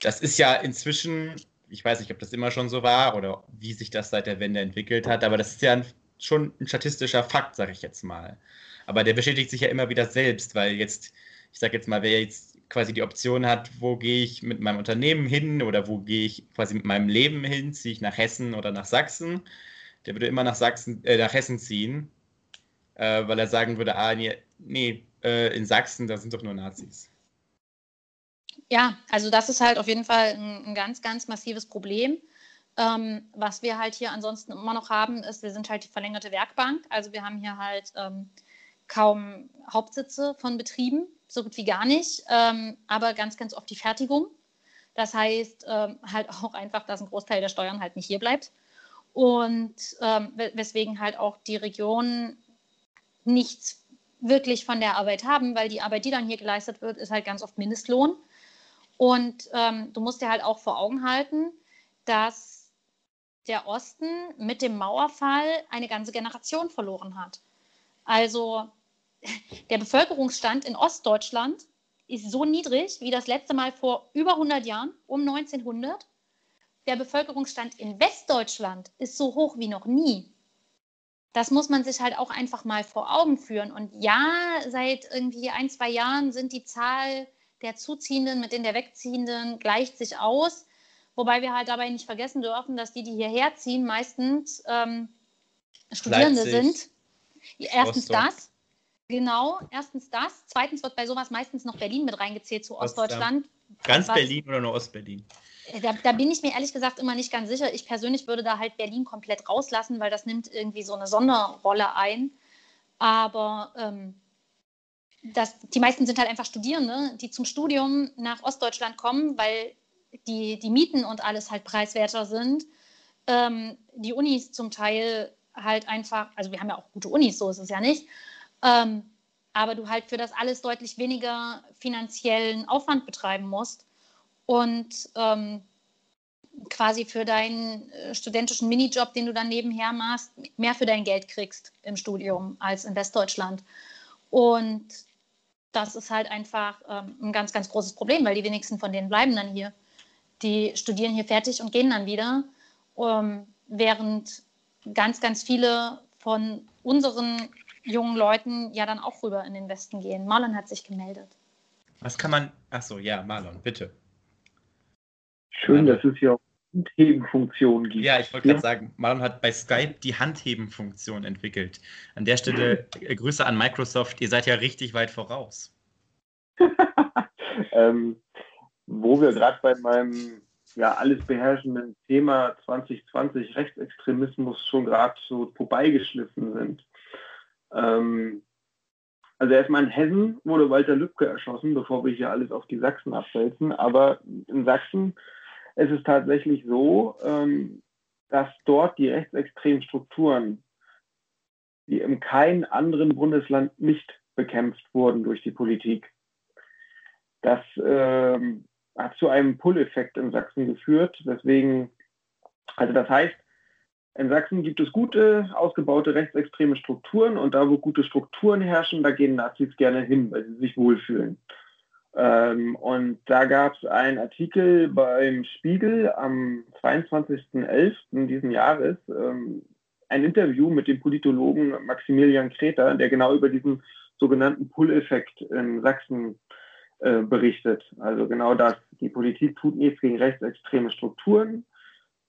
das ist ja inzwischen, ich weiß nicht, ob das immer schon so war oder wie sich das seit der Wende entwickelt hat, aber das ist ja ein, schon ein statistischer Fakt, sage ich jetzt mal. Aber der bestätigt sich ja immer wieder selbst, weil jetzt, ich sage jetzt mal, wer jetzt quasi die Option hat, wo gehe ich mit meinem Unternehmen hin oder wo gehe ich quasi mit meinem Leben hin, ziehe ich nach Hessen oder nach Sachsen, der würde immer nach Sachsen, äh, nach Hessen ziehen, äh, weil er sagen würde, ah, nee, nee äh, in Sachsen, da sind doch nur Nazis. Ja, also das ist halt auf jeden Fall ein, ein ganz, ganz massives Problem. Ähm, was wir halt hier ansonsten immer noch haben, ist, wir sind halt die verlängerte Werkbank. Also wir haben hier halt ähm, kaum Hauptsitze von Betrieben, so gut wie gar nicht, ähm, aber ganz, ganz oft die Fertigung. Das heißt ähm, halt auch einfach, dass ein Großteil der Steuern halt nicht hier bleibt. Und ähm, weswegen halt auch die Regionen nichts wirklich von der Arbeit haben, weil die Arbeit, die dann hier geleistet wird, ist halt ganz oft Mindestlohn. Und ähm, du musst dir halt auch vor Augen halten, dass der Osten mit dem Mauerfall eine ganze Generation verloren hat. Also der Bevölkerungsstand in Ostdeutschland ist so niedrig wie das letzte Mal vor über 100 Jahren, um 1900. Der Bevölkerungsstand in Westdeutschland ist so hoch wie noch nie. Das muss man sich halt auch einfach mal vor Augen führen. Und ja, seit irgendwie ein, zwei Jahren sind die Zahl der Zuziehenden mit den der Wegziehenden gleicht sich aus. Wobei wir halt dabei nicht vergessen dürfen, dass die, die hierher ziehen, meistens ähm, Studierende Leipzig, sind. Erstens Rostock. das. Genau, erstens das. Zweitens wird bei sowas meistens noch Berlin mit reingezählt zu Ostdeutschland. Ganz was, Berlin oder nur Ostberlin? Äh, da, da, bin ich mir ehrlich gesagt immer nicht ganz sicher. Ich persönlich würde da halt Berlin komplett rauslassen, weil das nimmt irgendwie so eine Sonderrolle ein. Aber ähm, das, die meisten sind halt einfach Studierende, die zum Studium nach Ostdeutschland kommen, weil die, die Mieten und alles halt preiswerter sind. Ähm, die Unis zum Teil halt einfach, also wir haben ja auch gute Unis, so ist es ja nicht. Ähm, aber du halt für das alles deutlich weniger finanziellen Aufwand betreiben musst und ähm, quasi für deinen äh, studentischen Minijob, den du dann nebenher machst, mehr für dein Geld kriegst im Studium als in Westdeutschland. Und das ist halt einfach ähm, ein ganz, ganz großes Problem, weil die wenigsten von denen bleiben dann hier. Die studieren hier fertig und gehen dann wieder. Um, während ganz, ganz viele von unseren jungen Leuten ja dann auch rüber in den Westen gehen. Marlon hat sich gemeldet. Was kann man. Achso, ja, Marlon, bitte. Schön, dass es hier auch Handhebenfunktion gibt. Ja, ich wollte gerade sagen, Marlon hat bei Skype die Handhebenfunktion entwickelt. An der Stelle äh, Grüße an Microsoft. Ihr seid ja richtig weit voraus. ähm, wo wir gerade bei meinem ja alles beherrschenden Thema 2020 Rechtsextremismus schon gerade so vorbeigeschliffen sind. Ähm, also erstmal in Hessen wurde Walter Lübcke erschossen, bevor wir hier alles auf die Sachsen abwälzen. Aber in Sachsen ist es tatsächlich so, ähm, dass dort die rechtsextremen Strukturen, die in keinem anderen Bundesland nicht bekämpft wurden durch die Politik. Das ähm, hat zu einem Pull-Effekt in Sachsen geführt. Deswegen, also das heißt, in Sachsen gibt es gute, ausgebaute rechtsextreme Strukturen und da, wo gute Strukturen herrschen, da gehen Nazis gerne hin, weil sie sich wohlfühlen. Ähm, und da gab es einen Artikel beim Spiegel am 22.11. diesen Jahres, ähm, ein Interview mit dem Politologen Maximilian Kreter, der genau über diesen sogenannten Pull-Effekt in Sachsen äh, berichtet. Also genau das, die Politik tut nichts gegen rechtsextreme Strukturen,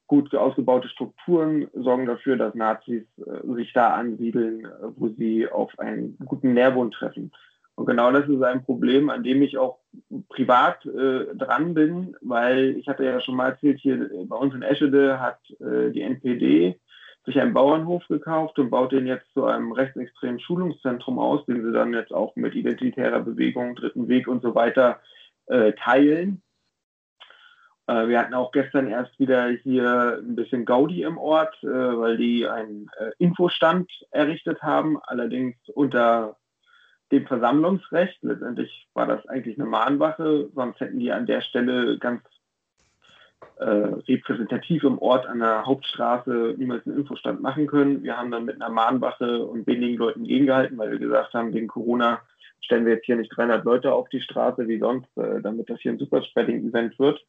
gut ausgebaute Strukturen sorgen dafür, dass Nazis äh, sich da ansiedeln, wo sie auf einen guten Nährboden treffen. Und genau das ist ein Problem, an dem ich auch privat äh, dran bin, weil ich hatte ja schon mal erzählt, hier bei uns in Eschede hat äh, die NPD sich einen Bauernhof gekauft und baut den jetzt zu einem rechtsextremen Schulungszentrum aus, den sie dann jetzt auch mit identitärer Bewegung, Dritten Weg und so weiter äh, teilen. Äh, wir hatten auch gestern erst wieder hier ein bisschen Gaudi im Ort, äh, weil die einen äh, Infostand errichtet haben, allerdings unter dem Versammlungsrecht. Letztendlich war das eigentlich eine Mahnwache, sonst hätten die an der Stelle ganz äh, repräsentativ im Ort an der Hauptstraße niemals einen Infostand machen können. Wir haben dann mit einer Mahnwache und wenigen Leuten gegengehalten, weil wir gesagt haben, wegen Corona stellen wir jetzt hier nicht 300 Leute auf die Straße wie sonst, äh, damit das hier ein Superspreading-Event wird.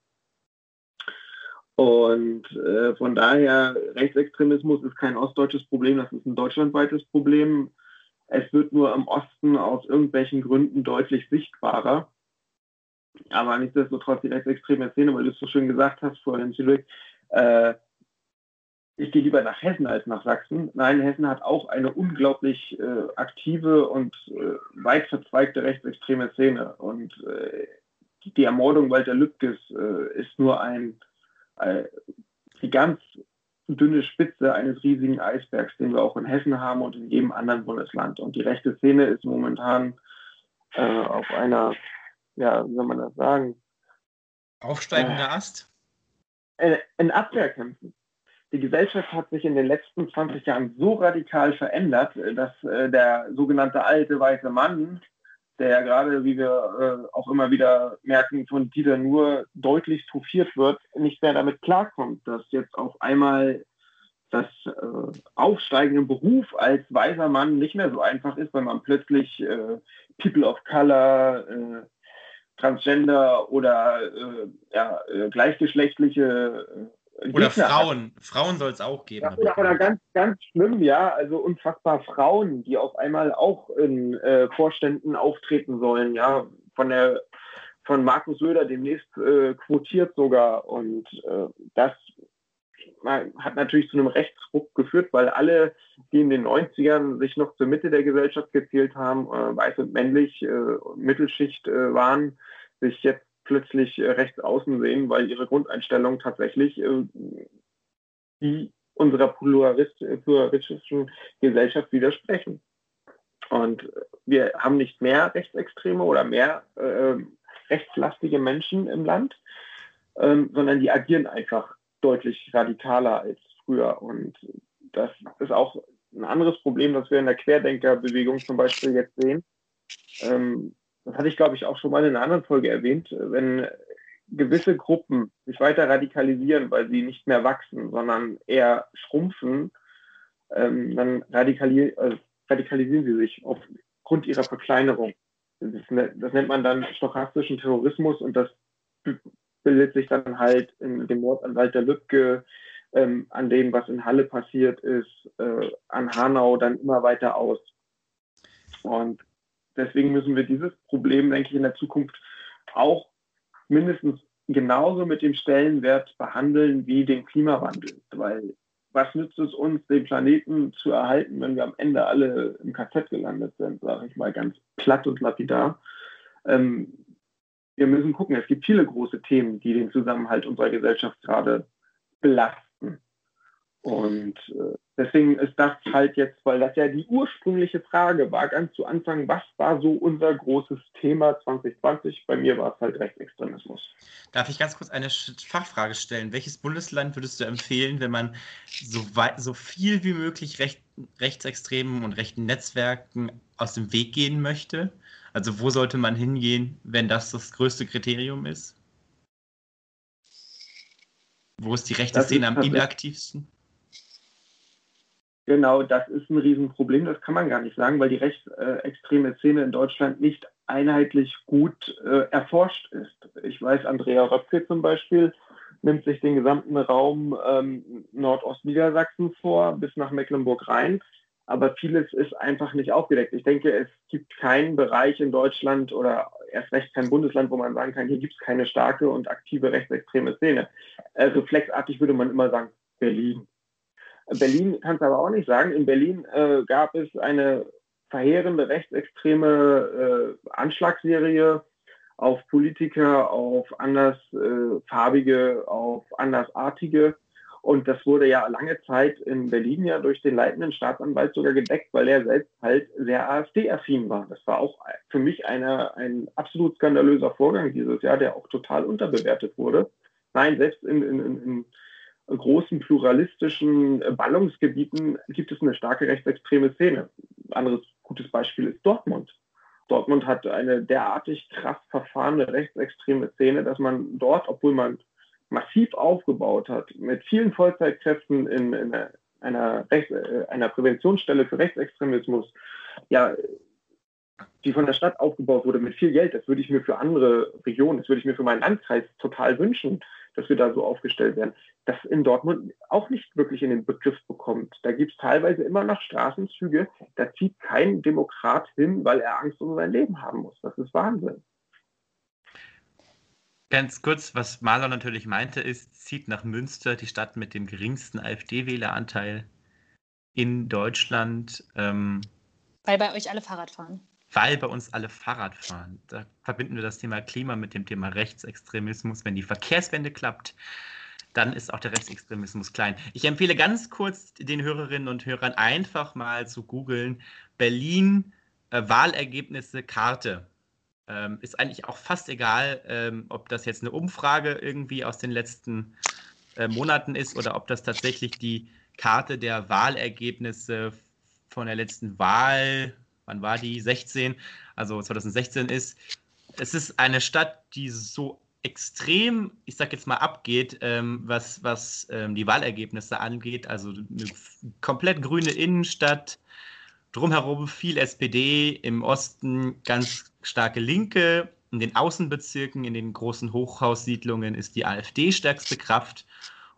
Und äh, von daher, Rechtsextremismus ist kein ostdeutsches Problem, das ist ein deutschlandweites Problem. Es wird nur im Osten aus irgendwelchen Gründen deutlich sichtbarer. Aber nichtsdestotrotz die rechtsextreme Szene, weil du es so schön gesagt hast vorhin, Zürich, äh, ich gehe lieber nach Hessen als nach Sachsen. Nein, Hessen hat auch eine unglaublich äh, aktive und äh, weit verzweigte rechtsextreme Szene. Und äh, die Ermordung Walter Lübkes äh, ist nur ein äh, die ganz dünne Spitze eines riesigen Eisbergs, den wir auch in Hessen haben und in jedem anderen Bundesland. Und die rechte Szene ist momentan äh, auf einer, ja, wie soll man das sagen? Aufsteigender äh, Ast? In Abwehrkämpfen. Die Gesellschaft hat sich in den letzten 20 Jahren so radikal verändert, dass äh, der sogenannte alte weiße Mann der ja gerade, wie wir äh, auch immer wieder merken, von Dieter nur deutlich trophiert wird, nicht mehr damit klarkommt, dass jetzt auf einmal das äh, Aufsteigen im Beruf als weißer Mann nicht mehr so einfach ist, weil man plötzlich äh, People of Color, äh, Transgender oder äh, ja, äh, gleichgeschlechtliche oder Frauen. Hat. Frauen soll es auch geben. Ja, oder, oder, ganz, ganz schlimm, ja. Also unfassbar Frauen, die auf einmal auch in äh, Vorständen auftreten sollen, ja. Von der von Markus Söder demnächst äh, quotiert sogar. Und äh, das hat natürlich zu einem Rechtsruck geführt, weil alle, die in den 90ern sich noch zur Mitte der Gesellschaft gezählt haben, äh, weiß und männlich, äh, Mittelschicht äh, waren, sich jetzt plötzlich äh, rechts außen sehen, weil ihre Grundeinstellung tatsächlich äh, die unserer pluralistischen Gesellschaft widersprechen. Und wir haben nicht mehr Rechtsextreme oder mehr äh, rechtslastige Menschen im Land, ähm, sondern die agieren einfach deutlich radikaler als früher. Und das ist auch ein anderes Problem, das wir in der Querdenkerbewegung zum Beispiel jetzt sehen. Ähm, das hatte ich, glaube ich, auch schon mal in einer anderen Folge erwähnt, wenn gewisse Gruppen sich weiter radikalisieren, weil sie nicht mehr wachsen, sondern eher schrumpfen, ähm, dann radikali äh, radikalisieren sie sich aufgrund ihrer Verkleinerung. Das, ne, das, nennt man dann stochastischen Terrorismus und das bildet sich dann halt in dem Mord an Walter Lübcke, ähm, an dem, was in Halle passiert ist, äh, an Hanau dann immer weiter aus. Und deswegen müssen wir dieses Problem, denke ich, in der Zukunft auch mindestens genauso mit dem Stellenwert behandeln wie den Klimawandel. Weil was nützt es uns, den Planeten zu erhalten, wenn wir am Ende alle im KZ gelandet sind, sage ich mal ganz platt und lapidar. Ähm, wir müssen gucken, es gibt viele große Themen, die den Zusammenhalt unserer Gesellschaft gerade belasten. Und äh, deswegen ist das halt jetzt, weil das ja die ursprüngliche Frage war, ganz zu Anfang, was war so unser großes Thema 2020? Bei mir war es halt Rechtsextremismus. Darf ich ganz kurz eine Fachfrage stellen? Welches Bundesland würdest du empfehlen, wenn man so, weit, so viel wie möglich Recht, rechtsextremen und rechten Netzwerken aus dem Weg gehen möchte? Also wo sollte man hingehen, wenn das das größte Kriterium ist? Wo ist die rechte Szene am inaktivsten? Genau, das ist ein Riesenproblem, das kann man gar nicht sagen, weil die rechtsextreme Szene in Deutschland nicht einheitlich gut äh, erforscht ist. Ich weiß, Andrea Röpke zum Beispiel nimmt sich den gesamten Raum ähm, Nordostniedersachsen vor, bis nach Mecklenburg-Rhein, aber vieles ist einfach nicht aufgedeckt. Ich denke, es gibt keinen Bereich in Deutschland oder erst recht kein Bundesland, wo man sagen kann, hier gibt es keine starke und aktive rechtsextreme Szene. Äh, reflexartig würde man immer sagen, Berlin. Berlin kannst du aber auch nicht sagen. In Berlin äh, gab es eine verheerende rechtsextreme äh, Anschlagsserie auf Politiker, auf andersfarbige, äh, auf andersartige. Und das wurde ja lange Zeit in Berlin ja durch den leitenden Staatsanwalt sogar gedeckt, weil er selbst halt sehr AfD-affin war. Das war auch für mich eine, ein absolut skandalöser Vorgang dieses Jahr, der auch total unterbewertet wurde. Nein, selbst in, in, in, großen pluralistischen äh, Ballungsgebieten gibt es eine starke rechtsextreme Szene. Anderes gutes Beispiel ist Dortmund. Dortmund hat eine derartig krass verfahrene rechtsextreme Szene, dass man dort, obwohl man massiv aufgebaut hat, mit vielen Vollzeitkräften in, in einer, Rechts-, äh, einer Präventionsstelle für Rechtsextremismus, ja, die von der Stadt aufgebaut wurde mit viel Geld, das würde ich mir für andere Regionen, das würde ich mir für meinen Landkreis total wünschen dass wir da so aufgestellt werden, das in Dortmund auch nicht wirklich in den Begriff bekommt. Da gibt es teilweise immer noch Straßenzüge, da zieht kein Demokrat hin, weil er Angst um sein Leben haben muss. Das ist Wahnsinn. Ganz kurz, was Maler natürlich meinte, ist, zieht nach Münster die Stadt mit dem geringsten AfD-Wähleranteil in Deutschland. Ähm, weil bei euch alle Fahrrad fahren weil bei uns alle Fahrrad fahren. Da verbinden wir das Thema Klima mit dem Thema Rechtsextremismus. Wenn die Verkehrswende klappt, dann ist auch der Rechtsextremismus klein. Ich empfehle ganz kurz den Hörerinnen und Hörern einfach mal zu googeln Berlin äh, Wahlergebnisse Karte. Ähm, ist eigentlich auch fast egal, ähm, ob das jetzt eine Umfrage irgendwie aus den letzten äh, Monaten ist oder ob das tatsächlich die Karte der Wahlergebnisse von der letzten Wahl wann war die? 16, also 2016 ist. Es ist eine Stadt, die so extrem, ich sag jetzt mal, abgeht, ähm, was, was ähm, die Wahlergebnisse angeht. Also eine komplett grüne Innenstadt, drumherum viel SPD, im Osten ganz starke Linke. In den Außenbezirken, in den großen Hochhaussiedlungen ist die AfD stärkste Kraft.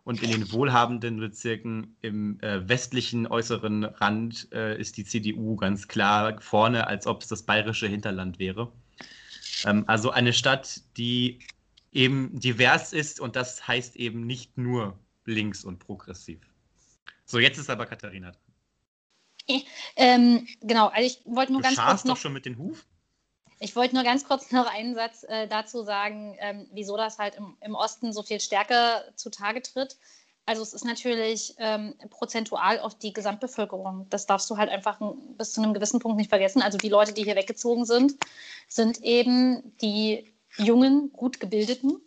Und in den wohlhabenden Bezirken im äh, westlichen äußeren Rand äh, ist die CDU ganz klar vorne, als ob es das bayerische Hinterland wäre. Ähm, also eine Stadt, die eben divers ist und das heißt eben nicht nur links und progressiv. So, jetzt ist aber Katharina dran. Ähm, genau, also ich wollte nur du ganz kurz noch... doch schon mit den Huf? Ich wollte nur ganz kurz noch einen Satz äh, dazu sagen, ähm, wieso das halt im, im, Osten so viel stärker zutage tritt. Also es ist natürlich ähm, prozentual auf die Gesamtbevölkerung. Das darfst du halt einfach bis zu einem gewissen Punkt nicht vergessen. Also die Leute, die hier weggezogen sind, sind eben die jungen, gut gebildeten.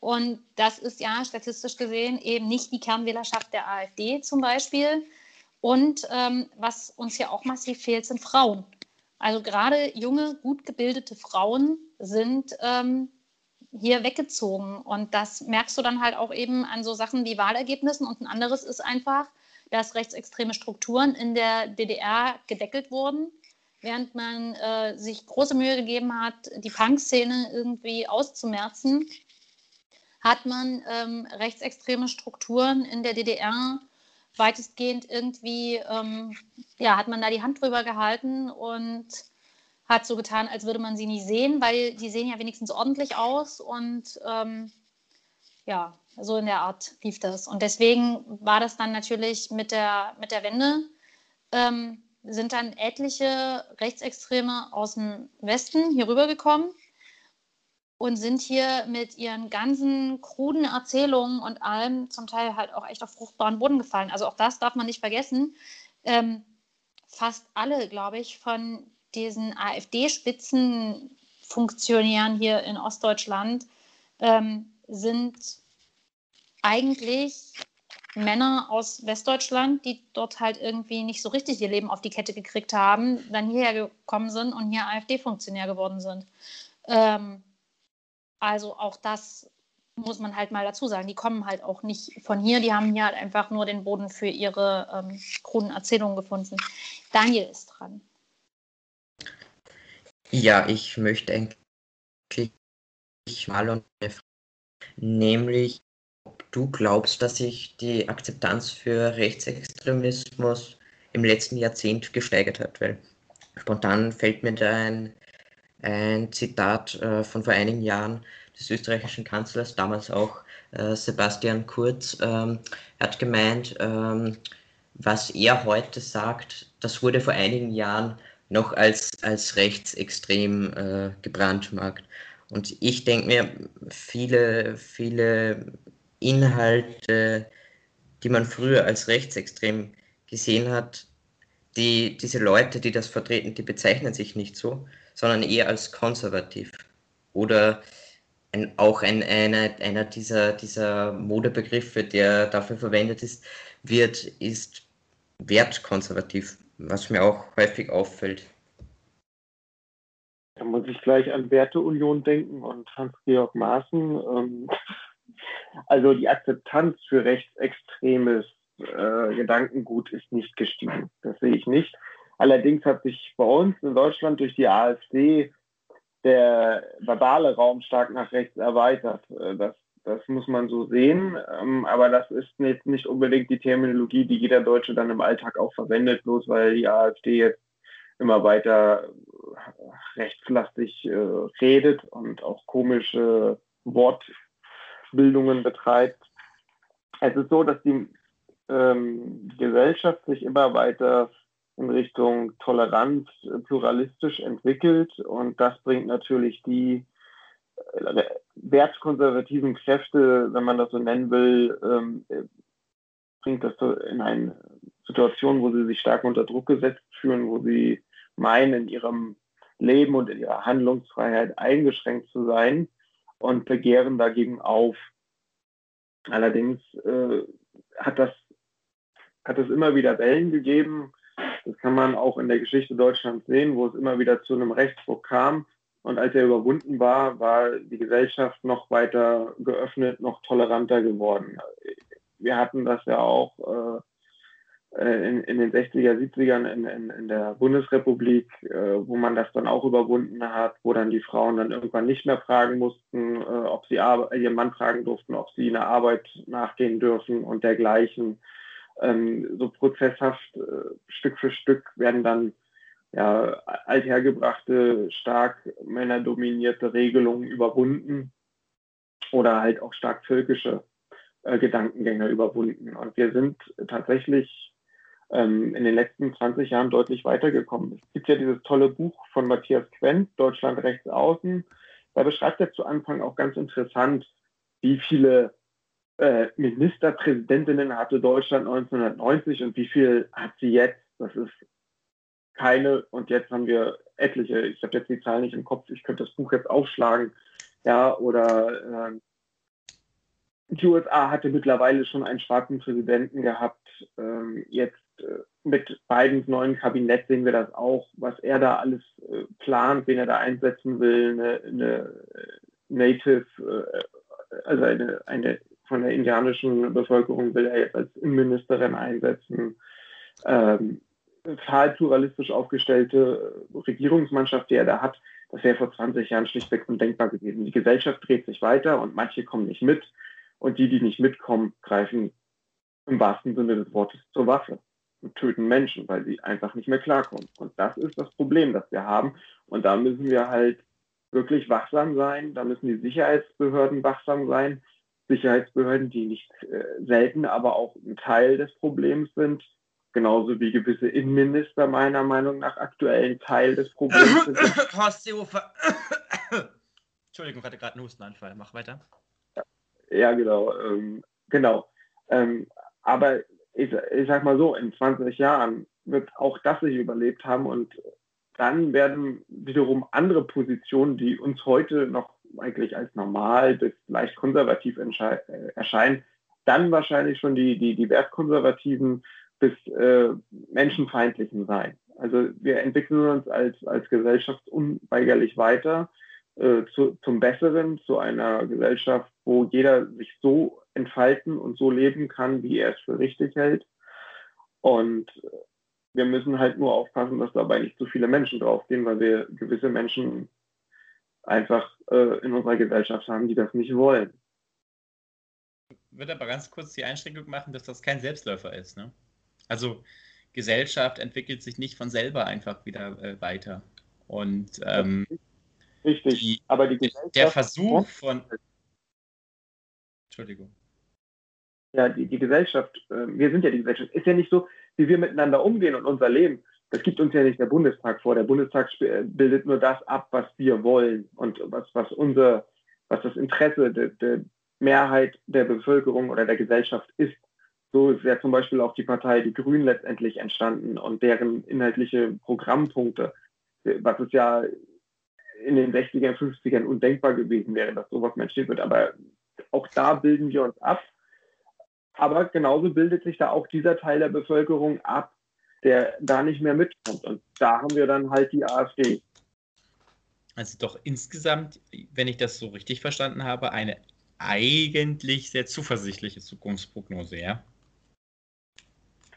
Und das ist ja statistisch gesehen eben nicht die Kernwählerschaft der AfD zum Beispiel. Und ähm, was uns hier auch massiv fehlt, sind Frauen. Also gerade junge, gut gebildete Frauen sind ähm, hier weggezogen. Und das merkst du dann halt auch eben an so Sachen wie Wahlergebnissen. Und ein anderes ist einfach, dass rechtsextreme Strukturen in der DDR gedeckelt wurden, während man äh, sich große Mühe gegeben hat, die Punk-Szene irgendwie auszumerzen, hat man ähm, rechtsextreme Strukturen in der DDR weitestgehend irgendwie, ähm, ja, hat man da die Hand drüber gehalten und hat so getan, als würde man sie nie sehen, weil die sehen ja wenigstens ordentlich aus und ähm, ja, so in der Art lief das. Und deswegen war das dann natürlich mit der, mit der Wende, ähm, sind dann etliche Rechtsextreme aus dem Westen hier rübergekommen und sind hier mit ihren ganzen kruden Erzählungen und allem zum Teil halt auch echt auf fruchtbaren Boden gefallen. Also auch das darf man nicht vergessen. Ähm, fast alle, glaube ich, von diesen AfD-Spitzenfunktionären hier in Ostdeutschland ähm, sind eigentlich Männer aus Westdeutschland, die dort halt irgendwie nicht so richtig ihr Leben auf die Kette gekriegt haben, dann hierher gekommen sind und hier AfD-Funktionär geworden sind. Ähm, also auch das muss man halt mal dazu sagen. Die kommen halt auch nicht von hier, die haben hier halt einfach nur den Boden für ihre ähm, kruden Erzählungen gefunden. Daniel ist dran. Ja, ich möchte eigentlich mal und nämlich du glaubst, dass sich die Akzeptanz für Rechtsextremismus im letzten Jahrzehnt gesteigert hat, weil spontan fällt mir da ein ein Zitat äh, von vor einigen Jahren des österreichischen Kanzlers, damals auch äh, Sebastian Kurz, ähm, hat gemeint, ähm, was er heute sagt, das wurde vor einigen Jahren noch als, als rechtsextrem äh, gebrandmarkt. Und ich denke mir, viele, viele Inhalte, die man früher als rechtsextrem gesehen hat, die, diese Leute, die das vertreten, die bezeichnen sich nicht so, sondern eher als konservativ. Oder ein, auch ein, einer, einer dieser, dieser Modebegriffe, der dafür verwendet ist, wird, ist wertkonservativ, was mir auch häufig auffällt. Da muss ich gleich an Werteunion denken und Hans-Georg Maaßen. Ähm, also die Akzeptanz für rechtsextremes äh, Gedankengut ist nicht gestiegen. Das sehe ich nicht. Allerdings hat sich bei uns in Deutschland durch die AfD der verbale Raum stark nach rechts erweitert. Äh, das, das muss man so sehen. Ähm, aber das ist jetzt nicht unbedingt die Terminologie, die jeder Deutsche dann im Alltag auch verwendet, bloß weil die AfD jetzt immer weiter rechtslastig äh, redet und auch komische Wortbildungen betreibt. Es ist so, dass die ähm, Gesellschaft sich immer weiter in Richtung Toleranz pluralistisch entwickelt und das bringt natürlich die äh, wertkonservativen Kräfte, wenn man das so nennen will, ähm, bringt das in eine Situation, wo sie sich stark unter Druck gesetzt fühlen, wo sie meinen, in ihrem Leben und in ihrer Handlungsfreiheit eingeschränkt zu sein und begehren dagegen auf. Allerdings äh, hat das hat es immer wieder Wellen gegeben, das kann man auch in der Geschichte Deutschlands sehen, wo es immer wieder zu einem Rechtsruck kam. Und als er überwunden war, war die Gesellschaft noch weiter geöffnet, noch toleranter geworden. Wir hatten das ja auch äh, in, in, den 60er, 70ern in, in, in der Bundesrepublik, äh, wo man das dann auch überwunden hat, wo dann die Frauen dann irgendwann nicht mehr fragen mussten, äh, ob sie ihren Mann fragen durften, ob sie einer Arbeit nachgehen dürfen und dergleichen ähm, so prozesshaft äh, Stück für Stück werden dann ja, althergebrachte, stark männerdominierte Regelungen überwunden oder halt auch stark völkische äh, Gedankengänge überwunden. Und wir sind tatsächlich ähm, in den letzten 20 Jahren deutlich weitergekommen. Es gibt ja dieses tolle Buch von Matthias Quent, Deutschland rechts außen. Da beschreibt er zu Anfang auch ganz interessant, wie viele äh, Ministerpräsidentinnen hatte Deutschland 1990 und wie viel hat sie jetzt? Das ist keine und jetzt haben wir etliche. Ich habe jetzt die Zahl nicht im Kopf, ich könnte das Buch jetzt aufschlagen. Ja, oder äh, die USA hatte mittlerweile schon einen schwarzen Präsidenten gehabt. Ähm, jetzt mit Bidens neuen Kabinett sehen wir das auch, was er da alles äh, plant, wen er da einsetzen will, eine, eine Native, äh, also eine, eine von der indianischen Bevölkerung will er jetzt als Innenministerin einsetzen. Ähm, total pluralistisch aufgestellte Regierungsmannschaft, die er da hat, Das wäre vor 20 Jahren schlichtweg undenkbar gewesen. Die Gesellschaft dreht sich weiter und manche kommen nicht mit. Und die, die nicht mitkommen, greifen im wahrsten Sinne des Wortes zur Waffe und töten Menschen, weil sie einfach nicht mehr klarkommen. Und das ist das Problem, das wir haben. Und da müssen wir halt wirklich wachsam sein. Da müssen die Sicherheitsbehörden wachsam sein. Sicherheitsbehörden, die nicht äh, selten, aber auch ein Teil des Problems sind. Genauso wie gewisse Innenminister meiner Meinung nach aktuell ein Teil des Problems sind. Horst Seehofer. Entschuldigung, ich hatte gerade einen Hustenanfall. Mach weiter. Ja, genau. Ähm, genau. Ähm, aber ich, ich sag mal so, in 20 Jahren wird auch das sich überlebt haben und dann werden wiederum andere Positionen, die uns heute noch eigentlich als normal bis leicht konservativ äh, erscheinen, dann wahrscheinlich schon die, die, die wertkonservativen bis äh, menschenfeindlichen sein. Also wir entwickeln uns als, als Gesellschaft unweigerlich weiter äh, zu, zum Besseren, zu einer Gesellschaft, wo jeder sich so entfalten und so leben kann, wie er es für richtig hält. Und wir müssen halt nur aufpassen, dass dabei nicht zu viele Menschen draufgehen, weil wir gewisse Menschen einfach äh, in unserer Gesellschaft haben, die das nicht wollen. Ich würde aber ganz kurz die Einschränkung machen, dass das kein Selbstläufer ist. Ne? Also Gesellschaft entwickelt sich nicht von selber einfach wieder äh, weiter. Und ähm, richtig, die, aber die Gesellschaft der Versuch von Entschuldigung. Ja, die, die Gesellschaft, äh, wir sind ja die Gesellschaft, ist ja nicht so, wie wir miteinander umgehen und unser Leben. Das gibt uns ja nicht der Bundestag vor. Der Bundestag äh, bildet nur das ab, was wir wollen und was, was unser, was das Interesse der, der Mehrheit der Bevölkerung oder der Gesellschaft ist. So ist ja zum Beispiel auch die Partei Die Grünen letztendlich entstanden und deren inhaltliche Programmpunkte, was es ja in den 60ern, 50ern undenkbar gewesen wäre, dass sowas steht wird. Aber auch da bilden wir uns ab. Aber genauso bildet sich da auch dieser Teil der Bevölkerung ab, der da nicht mehr mitkommt. Und da haben wir dann halt die AfD. Also doch insgesamt, wenn ich das so richtig verstanden habe, eine eigentlich sehr zuversichtliche Zukunftsprognose, ja?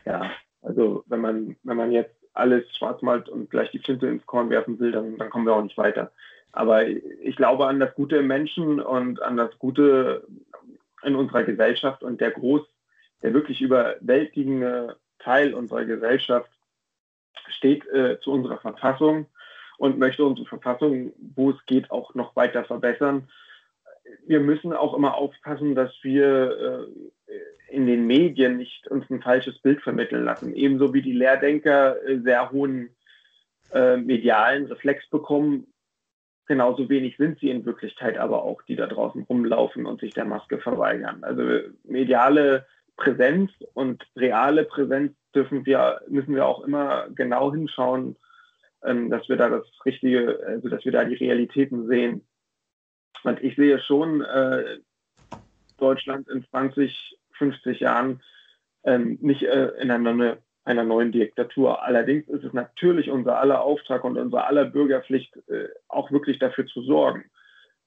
Ja, also wenn man, wenn man jetzt alles schwarz malt und gleich die Flinte ins Korn werfen will, dann, dann kommen wir auch nicht weiter. Aber ich glaube an das Gute im Menschen und an das Gute in unserer Gesellschaft und der groß, der wirklich überwältigende Teil unserer Gesellschaft steht äh, zu unserer Verfassung und möchte unsere Verfassung, wo es geht, auch noch weiter verbessern. Wir müssen auch immer aufpassen, dass wir äh, in den Medien nicht uns ein falsches Bild vermitteln lassen. Ebenso wie die Lehrdenker äh, sehr hohen äh, medialen Reflex bekommen, genauso wenig sind sie in Wirklichkeit aber auch, die da draußen rumlaufen und sich der Maske verweigern. Also mediale Präsenz und reale Präsenz dürfen wir, müssen wir auch immer genau hinschauen, ähm, dass wir da das Richtige, also dass wir da die Realitäten sehen. Und ich sehe schon äh, Deutschland in 20, 50 Jahren ähm, nicht äh, in einer, einer neuen Diktatur. Allerdings ist es natürlich unser aller Auftrag und unser aller Bürgerpflicht, äh, auch wirklich dafür zu sorgen.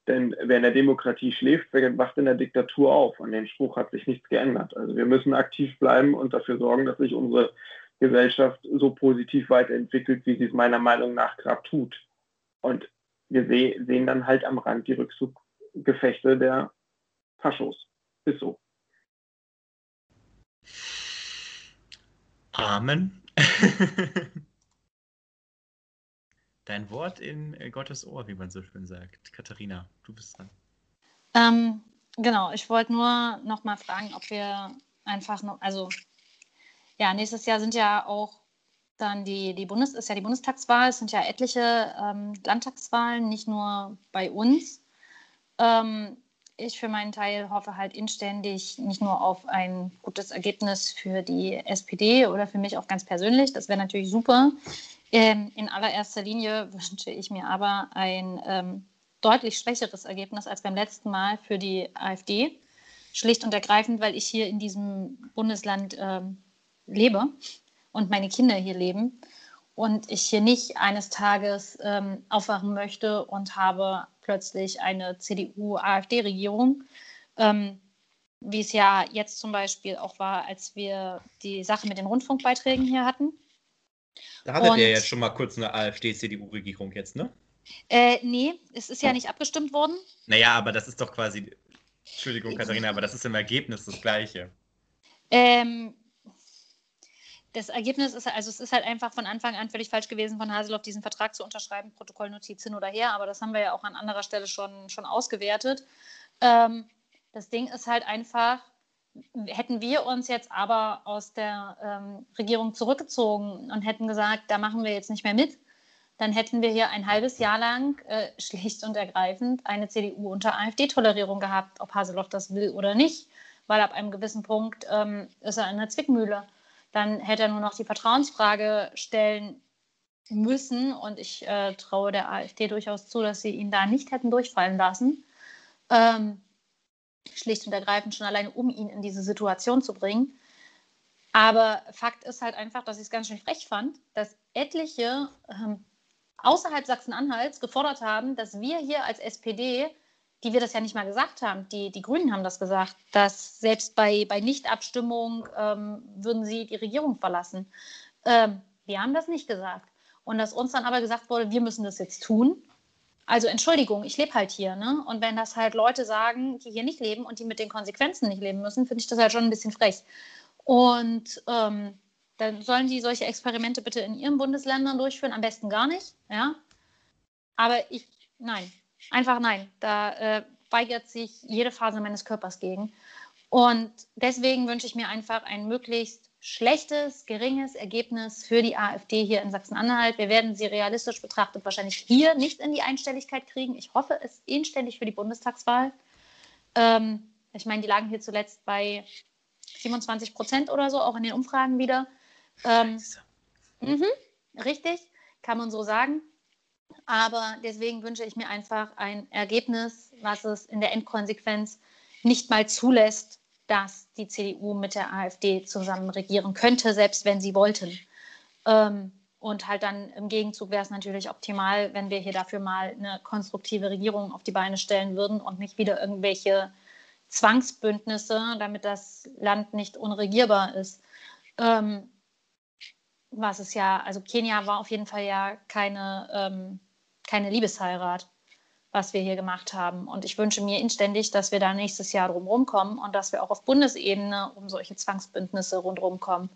Denn wer in der Demokratie schläft, wacht in der Diktatur auf. An dem Spruch hat sich nichts geändert. Also wir müssen aktiv bleiben und dafür sorgen, dass sich unsere Gesellschaft so positiv weiterentwickelt, wie sie es meiner Meinung nach gerade tut. Und wir sehen dann halt am Rand die Rückzuggefechte der Faschos. Ist so. Amen. Dein Wort in äh, Gottes Ohr, wie man so schön sagt. Katharina, du bist dran. Ähm, genau, ich wollte nur noch mal fragen, ob wir einfach noch, also ja, nächstes Jahr sind ja auch dann die, die Bundes, ist ja die Bundestagswahl, es sind ja etliche ähm, Landtagswahlen, nicht nur bei uns. Ähm, ich für meinen Teil hoffe halt inständig nicht nur auf ein gutes Ergebnis für die SPD oder für mich auch ganz persönlich. Das wäre natürlich super. Ähm, in allererster Linie wünsche ich mir aber ein ähm, deutlich schwächeres Ergebnis als beim letzten Mal für die AfD. Schlicht und ergreifend, weil ich hier in diesem Bundesland ähm, lebe und meine Kinder hier leben und ich hier nicht eines Tages ähm, aufwachen möchte und habe plötzlich eine CDU-AfD-Regierung, ähm, wie es ja jetzt zum Beispiel auch war, als wir die Sache mit den Rundfunkbeiträgen hier hatten. Da hattet ihr jetzt schon mal kurz eine AfD-CDU-Regierung jetzt, ne? Äh, nee, es ist ja nicht abgestimmt worden. Naja, aber das ist doch quasi, Entschuldigung, Katharina, aber das ist im Ergebnis das Gleiche. Ähm, das Ergebnis ist, also es ist halt einfach von Anfang an völlig falsch gewesen, von Haseloff diesen Vertrag zu unterschreiben, Protokollnotiz hin oder her, aber das haben wir ja auch an anderer Stelle schon, schon ausgewertet. Ähm, das Ding ist halt einfach, hätten wir uns jetzt aber aus der ähm, Regierung zurückgezogen und hätten gesagt, da machen wir jetzt nicht mehr mit, dann hätten wir hier ein halbes Jahr lang äh, schlicht und ergreifend eine CDU unter AfD-Tolerierung gehabt, ob Haseloff das will oder nicht, weil ab einem gewissen Punkt ähm, ist er in der Zwickmühle. Dann hätte er nur noch die Vertrauensfrage stellen müssen und ich äh, traue der AfD durchaus zu, dass sie ihn da nicht hätten durchfallen lassen. Ähm, schlicht und ergreifend schon alleine, um ihn in diese Situation zu bringen. Aber Fakt ist halt einfach, dass ich es ganz schön frech fand, dass etliche ähm, außerhalb Sachsen-Anhalts gefordert haben, dass wir hier als SPD, die wir das ja nicht mal gesagt haben, die, die Grünen haben das gesagt, dass selbst bei, bei Nichtabstimmung ähm, würden sie die Regierung verlassen. Ähm, wir haben das nicht gesagt. Und dass uns dann aber gesagt wurde, wir müssen das jetzt tun. Also Entschuldigung, ich lebe halt hier. Ne? Und wenn das halt Leute sagen, die hier nicht leben und die mit den Konsequenzen nicht leben müssen, finde ich das halt schon ein bisschen frech. Und ähm, dann sollen die solche Experimente bitte in ihren Bundesländern durchführen, am besten gar nicht. Ja? Aber ich, nein, einfach nein. Da äh, weigert sich jede Phase meines Körpers gegen. Und deswegen wünsche ich mir einfach ein möglichst schlechtes, geringes Ergebnis für die AfD hier in Sachsen-Anhalt. Wir werden sie realistisch betrachtet wahrscheinlich hier nicht in die Einstelligkeit kriegen. Ich hoffe es inständig für die Bundestagswahl. Ähm, ich meine, die lagen hier zuletzt bei 27 Prozent oder so, auch in den Umfragen wieder. Ähm, mh, richtig, kann man so sagen. Aber deswegen wünsche ich mir einfach ein Ergebnis, was es in der Endkonsequenz nicht mal zulässt, dass die CDU mit der AfD zusammen regieren könnte, selbst wenn sie wollten. Ähm, und halt dann im Gegenzug wäre es natürlich optimal, wenn wir hier dafür mal eine konstruktive Regierung auf die Beine stellen würden und nicht wieder irgendwelche Zwangsbündnisse, damit das Land nicht unregierbar ist. Ähm, was es ja, also Kenia war auf jeden Fall ja keine, ähm, keine Liebesheirat was wir hier gemacht haben. Und ich wünsche mir inständig, dass wir da nächstes Jahr drumherum kommen und dass wir auch auf Bundesebene um solche Zwangsbündnisse rundherum kommen.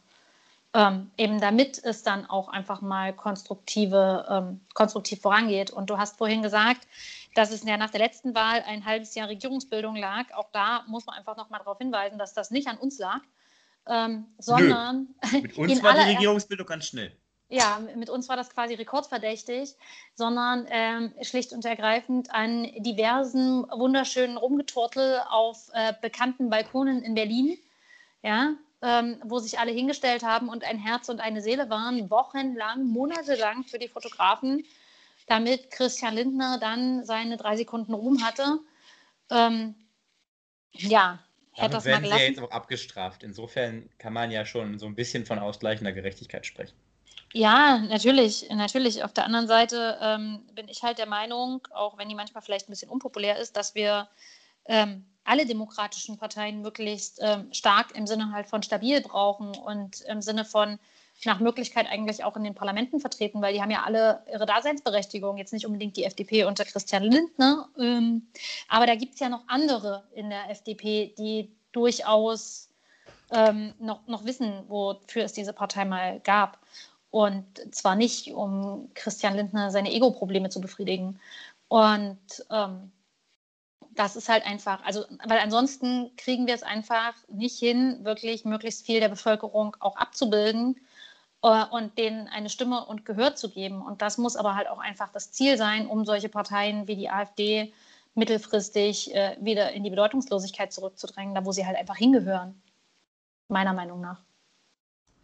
Ähm, eben damit es dann auch einfach mal konstruktive, ähm, konstruktiv vorangeht. Und du hast vorhin gesagt, dass es ja nach der letzten Wahl ein halbes Jahr Regierungsbildung lag. Auch da muss man einfach noch mal darauf hinweisen, dass das nicht an uns lag, ähm, sondern Nö. mit uns war die Regierungsbildung ganz schnell ja, mit uns war das quasi rekordverdächtig, sondern ähm, schlicht und ergreifend an diversen wunderschönen Rumgetortel auf äh, bekannten Balkonen in Berlin, ja, ähm, wo sich alle hingestellt haben und ein Herz und eine Seele waren, wochenlang, monatelang für die Fotografen, damit Christian Lindner dann seine drei Sekunden Ruhm hatte. Ähm, ja, hätte das mal gelassen. Sie ja jetzt auch abgestraft. Insofern kann man ja schon so ein bisschen von ausgleichender Gerechtigkeit sprechen. Ja, natürlich, natürlich. Auf der anderen Seite ähm, bin ich halt der Meinung, auch wenn die manchmal vielleicht ein bisschen unpopulär ist, dass wir ähm, alle demokratischen Parteien möglichst ähm, stark im Sinne halt von stabil brauchen und im Sinne von nach Möglichkeit eigentlich auch in den Parlamenten vertreten, weil die haben ja alle ihre Daseinsberechtigung, jetzt nicht unbedingt die FDP unter Christian Lindner, ähm, aber da gibt es ja noch andere in der FDP, die durchaus ähm, noch, noch wissen, wofür es diese Partei mal gab. Und zwar nicht, um Christian Lindner seine Ego-Probleme zu befriedigen. Und ähm, das ist halt einfach, also, weil ansonsten kriegen wir es einfach nicht hin, wirklich möglichst viel der Bevölkerung auch abzubilden äh, und denen eine Stimme und Gehör zu geben. Und das muss aber halt auch einfach das Ziel sein, um solche Parteien wie die AfD mittelfristig äh, wieder in die Bedeutungslosigkeit zurückzudrängen, da wo sie halt einfach hingehören. Meiner Meinung nach.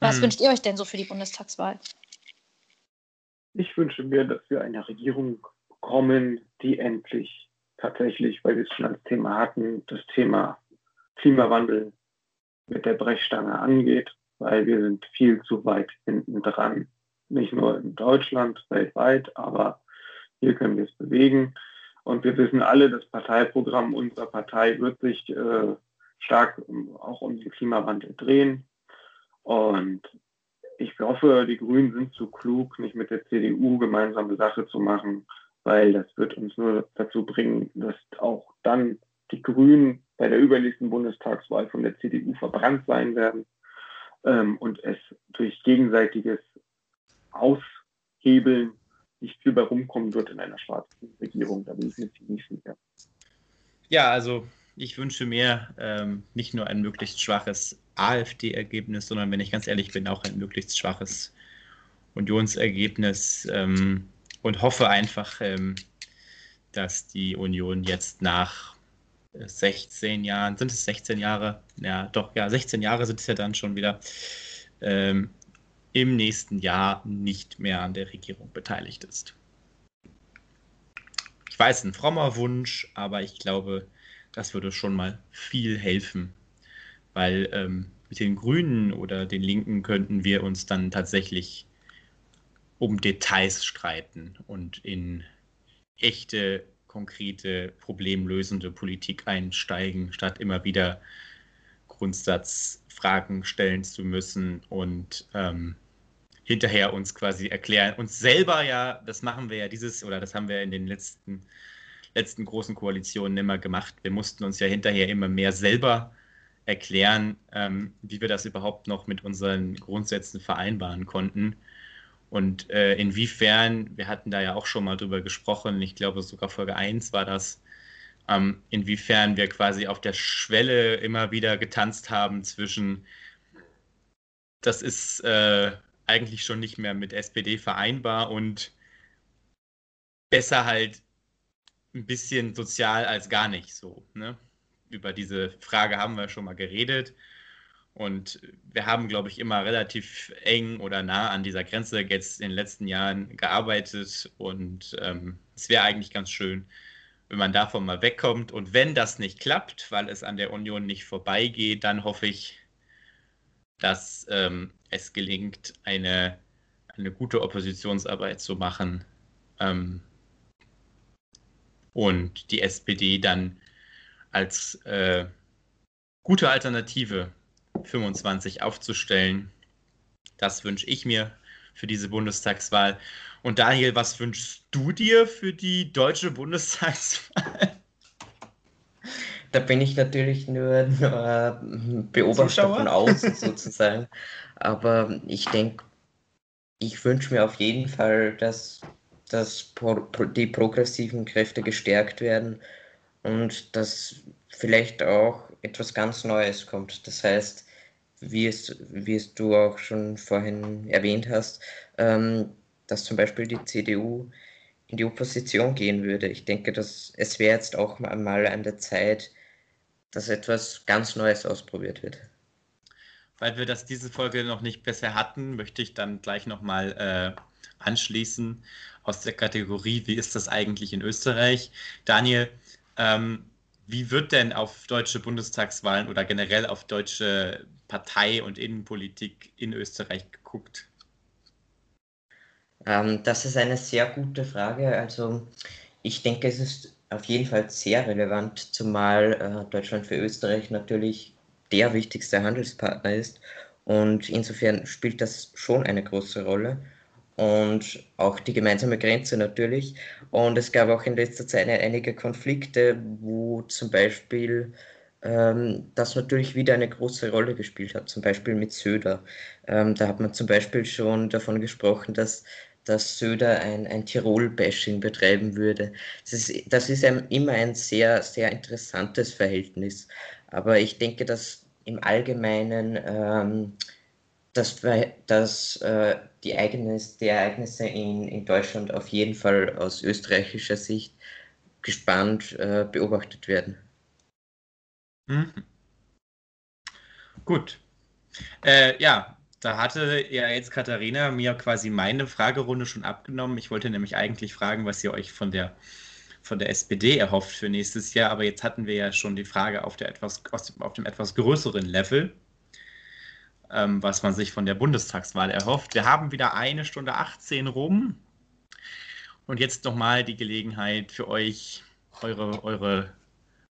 Was hm. wünscht ihr euch denn so für die Bundestagswahl? Ich wünsche mir, dass wir eine Regierung bekommen, die endlich tatsächlich, weil wir es schon als Thema hatten, das Thema Klimawandel mit der Brechstange angeht, weil wir sind viel zu weit hinten dran. Nicht nur in Deutschland, weltweit, aber hier können wir es bewegen. Und wir wissen alle, das Parteiprogramm unserer Partei wird sich äh, stark auch um den Klimawandel drehen. Und ich hoffe, die Grünen sind zu klug, nicht mit der CDU gemeinsame Sache zu machen, weil das wird uns nur dazu bringen, dass auch dann die Grünen bei der übernächsten Bundestagswahl von der CDU verbrannt sein werden ähm, und es durch gegenseitiges Aushebeln nicht viel bei rumkommen wird in einer schwarzen Regierung. Da bin ich mir ziemlich sicher. Ja, also ich wünsche mir ähm, nicht nur ein möglichst schwaches AfD-Ergebnis, sondern wenn ich ganz ehrlich bin, auch ein möglichst schwaches Unionsergebnis ähm, und hoffe einfach, ähm, dass die Union jetzt nach 16 Jahren, sind es 16 Jahre? Ja, doch, ja, 16 Jahre sind es ja dann schon wieder, ähm, im nächsten Jahr nicht mehr an der Regierung beteiligt ist. Ich weiß, ein frommer Wunsch, aber ich glaube, das würde schon mal viel helfen, weil ähm, mit den Grünen oder den Linken könnten wir uns dann tatsächlich um Details streiten und in echte, konkrete, problemlösende Politik einsteigen, statt immer wieder Grundsatzfragen stellen zu müssen und ähm, hinterher uns quasi erklären, uns selber ja, das machen wir ja dieses, oder das haben wir in den letzten, letzten großen Koalitionen immer gemacht. Wir mussten uns ja hinterher immer mehr selber erklären, ähm, wie wir das überhaupt noch mit unseren Grundsätzen vereinbaren konnten. Und äh, inwiefern, wir hatten da ja auch schon mal drüber gesprochen, ich glaube sogar Folge 1 war das, ähm, inwiefern wir quasi auf der Schwelle immer wieder getanzt haben zwischen, das ist äh, eigentlich schon nicht mehr mit SPD vereinbar und besser halt ein bisschen sozial als gar nicht so. Ne? Über diese Frage haben wir schon mal geredet. Und wir haben, glaube ich, immer relativ eng oder nah an dieser Grenze jetzt in den letzten Jahren gearbeitet. Und ähm, es wäre eigentlich ganz schön, wenn man davon mal wegkommt. Und wenn das nicht klappt, weil es an der Union nicht vorbeigeht, dann hoffe ich, dass ähm, es gelingt, eine, eine gute Oppositionsarbeit zu machen. Ähm, und die SPD dann als äh, gute Alternative 25 aufzustellen. Das wünsche ich mir für diese Bundestagswahl. Und Daniel, was wünschst du dir für die deutsche Bundestagswahl? Da bin ich natürlich nur, nur Beobachter Zuschauer? von außen sozusagen. Aber ich denke, ich wünsche mir auf jeden Fall, dass, dass die progressiven Kräfte gestärkt werden und dass vielleicht auch etwas ganz Neues kommt. Das heißt, wie es, wie es du auch schon vorhin erwähnt hast, ähm, dass zum Beispiel die CDU in die Opposition gehen würde. Ich denke, dass es wäre jetzt auch mal an der Zeit, dass etwas ganz Neues ausprobiert wird. Weil wir das diese Folge noch nicht besser hatten, möchte ich dann gleich nochmal äh, anschließen aus der Kategorie, wie ist das eigentlich in Österreich? Daniel, ähm, wie wird denn auf deutsche Bundestagswahlen oder generell auf deutsche Partei- und Innenpolitik in Österreich geguckt? Ähm, das ist eine sehr gute Frage. Also ich denke, es ist auf jeden Fall sehr relevant, zumal äh, Deutschland für Österreich natürlich der wichtigste Handelspartner ist. Und insofern spielt das schon eine große Rolle. Und auch die gemeinsame Grenze natürlich. Und es gab auch in letzter Zeit einige Konflikte, wo zum Beispiel ähm, das natürlich wieder eine große Rolle gespielt hat, zum Beispiel mit Söder. Ähm, da hat man zum Beispiel schon davon gesprochen, dass, dass Söder ein, ein Tirol-Bashing betreiben würde. Das ist, das ist ein, immer ein sehr, sehr interessantes Verhältnis. Aber ich denke, dass im Allgemeinen ähm, dass, dass äh, die, Ereignis, die Ereignisse in, in Deutschland auf jeden Fall aus österreichischer Sicht gespannt äh, beobachtet werden. Mhm. Gut. Äh, ja, da hatte ja jetzt Katharina mir quasi meine Fragerunde schon abgenommen. Ich wollte nämlich eigentlich fragen, was ihr euch von der, von der SPD erhofft für nächstes Jahr, aber jetzt hatten wir ja schon die Frage auf, der etwas, auf dem etwas größeren Level, ähm, was man sich von der Bundestagswahl erhofft. Wir haben wieder eine Stunde 18 rum und jetzt nochmal die Gelegenheit für euch, eure, eure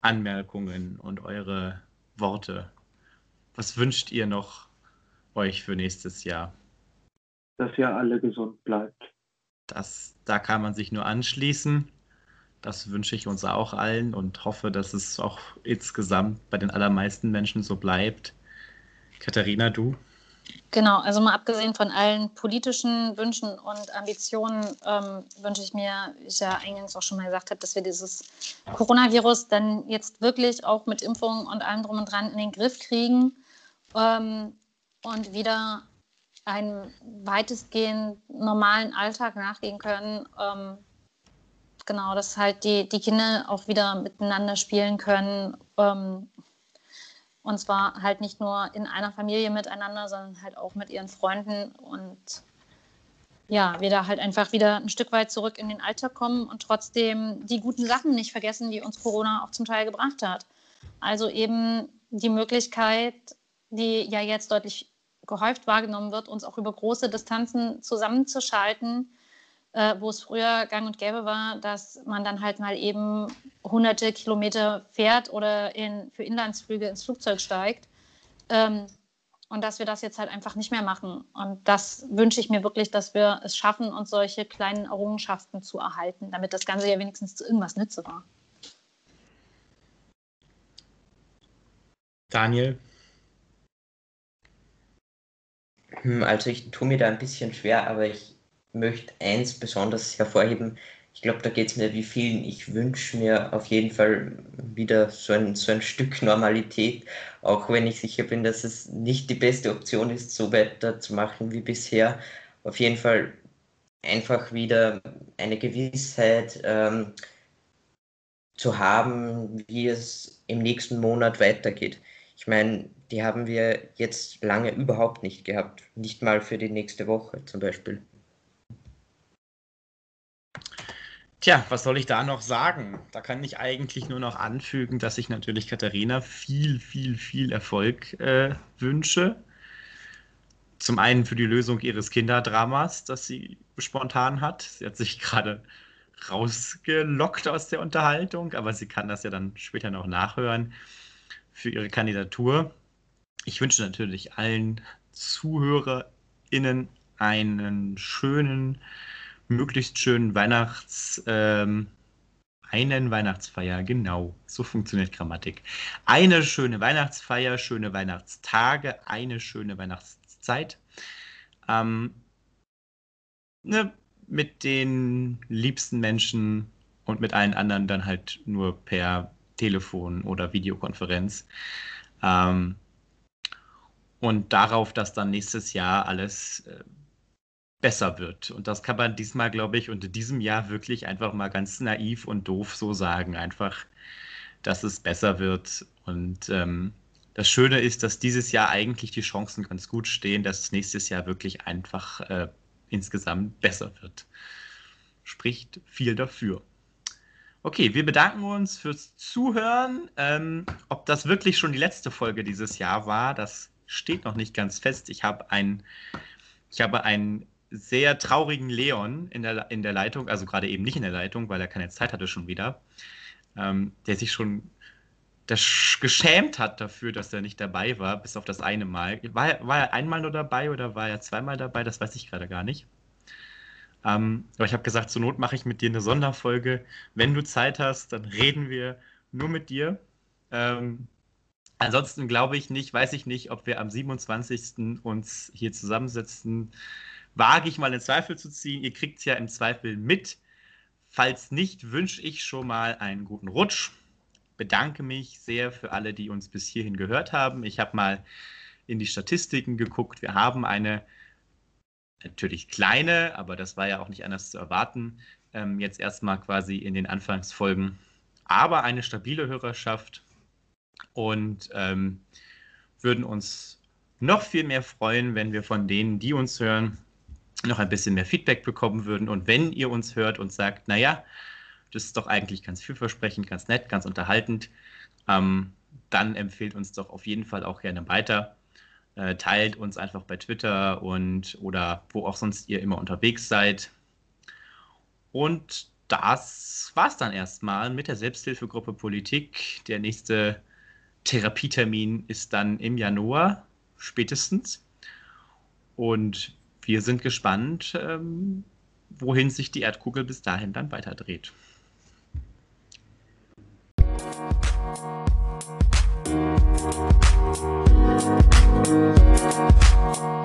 Anmerkungen und eure Worte. Was wünscht ihr noch euch für nächstes Jahr? Dass ihr alle gesund bleibt. Das, da kann man sich nur anschließen. Das wünsche ich uns auch allen und hoffe, dass es auch insgesamt bei den allermeisten Menschen so bleibt. Katharina, du? Genau, also mal abgesehen von allen politischen Wünschen und Ambitionen ähm, wünsche ich mir, wie ich ja eingangs auch schon mal gesagt habe, dass wir dieses Coronavirus dann jetzt wirklich auch mit Impfungen und allem drum und dran in den Griff kriegen ähm, und wieder einen weitestgehend normalen Alltag nachgehen können. Ähm, genau, dass halt die, die Kinder auch wieder miteinander spielen können. Ähm, und zwar halt nicht nur in einer Familie miteinander, sondern halt auch mit ihren Freunden. Und ja, wir da halt einfach wieder ein Stück weit zurück in den Alltag kommen und trotzdem die guten Sachen nicht vergessen, die uns Corona auch zum Teil gebracht hat. Also eben die Möglichkeit, die ja jetzt deutlich gehäuft wahrgenommen wird, uns auch über große Distanzen zusammenzuschalten, äh, wo es früher gang und gäbe war, dass man dann halt mal eben hunderte Kilometer fährt oder in, für Inlandsflüge ins Flugzeug steigt. Ähm, und dass wir das jetzt halt einfach nicht mehr machen. Und das wünsche ich mir wirklich, dass wir es schaffen, uns solche kleinen Errungenschaften zu erhalten, damit das Ganze ja wenigstens zu irgendwas nütze war. Daniel, Hm, also ich tue mir da ein bisschen schwer, aber ich möchte eins besonders hervorheben. Ich glaube, da geht es mir wie vielen. Ich wünsche mir auf jeden Fall wieder so ein, so ein Stück Normalität, auch wenn ich sicher bin, dass es nicht die beste Option ist, so weiterzumachen wie bisher. Auf jeden Fall einfach wieder eine Gewissheit ähm, zu haben, wie es im nächsten Monat weitergeht. Ich meine, die haben wir jetzt lange überhaupt nicht gehabt. Nicht mal für die nächste Woche zum Beispiel. Tja, was soll ich da noch sagen? Da kann ich eigentlich nur noch anfügen, dass ich natürlich Katharina viel, viel, viel Erfolg äh, wünsche. Zum einen für die Lösung ihres Kinderdramas, das sie spontan hat. Sie hat sich gerade rausgelockt aus der Unterhaltung, aber sie kann das ja dann später noch nachhören für ihre Kandidatur ich wünsche natürlich allen ZuhörerInnen einen schönen, möglichst schönen Weihnachts, ähm, einen Weihnachtsfeier, genau, so funktioniert Grammatik. Eine schöne Weihnachtsfeier, schöne Weihnachtstage, eine schöne Weihnachtszeit. Ähm, ne, mit den liebsten Menschen und mit allen anderen dann halt nur per Telefon oder Videokonferenz. Ähm, und darauf, dass dann nächstes Jahr alles äh, besser wird. Und das kann man diesmal, glaube ich, unter diesem Jahr wirklich einfach mal ganz naiv und doof so sagen. Einfach, dass es besser wird. Und ähm, das Schöne ist, dass dieses Jahr eigentlich die Chancen ganz gut stehen, dass es nächstes Jahr wirklich einfach äh, insgesamt besser wird. Spricht viel dafür. Okay, wir bedanken uns fürs Zuhören. Ähm, ob das wirklich schon die letzte Folge dieses Jahr war, das steht noch nicht ganz fest. Ich habe einen, ich habe einen sehr traurigen Leon in der, in der Leitung, also gerade eben nicht in der Leitung, weil er keine Zeit hatte schon wieder, ähm, der sich schon das geschämt hat dafür, dass er nicht dabei war, bis auf das eine Mal. War, war er einmal nur dabei oder war er zweimal dabei? Das weiß ich gerade gar nicht. Ähm, aber ich habe gesagt, zur Not mache ich mit dir eine Sonderfolge. Wenn du Zeit hast, dann reden wir nur mit dir. Ähm, Ansonsten glaube ich nicht, weiß ich nicht, ob wir am 27. uns hier zusammensetzen. Wage ich mal in Zweifel zu ziehen. Ihr kriegt es ja im Zweifel mit. Falls nicht, wünsche ich schon mal einen guten Rutsch. Bedanke mich sehr für alle, die uns bis hierhin gehört haben. Ich habe mal in die Statistiken geguckt. Wir haben eine natürlich kleine, aber das war ja auch nicht anders zu erwarten, ähm, jetzt erstmal quasi in den Anfangsfolgen, aber eine stabile Hörerschaft und ähm, würden uns noch viel mehr freuen, wenn wir von denen, die uns hören, noch ein bisschen mehr Feedback bekommen würden. Und wenn ihr uns hört und sagt, naja, das ist doch eigentlich ganz vielversprechend, ganz nett, ganz unterhaltend, ähm, dann empfehlt uns doch auf jeden Fall auch gerne weiter. Äh, teilt uns einfach bei Twitter und oder wo auch sonst ihr immer unterwegs seid. Und das war's dann erstmal mit der Selbsthilfegruppe Politik. Der nächste Therapietermin ist dann im Januar spätestens. Und wir sind gespannt, ähm, wohin sich die Erdkugel bis dahin dann weiter dreht. Thank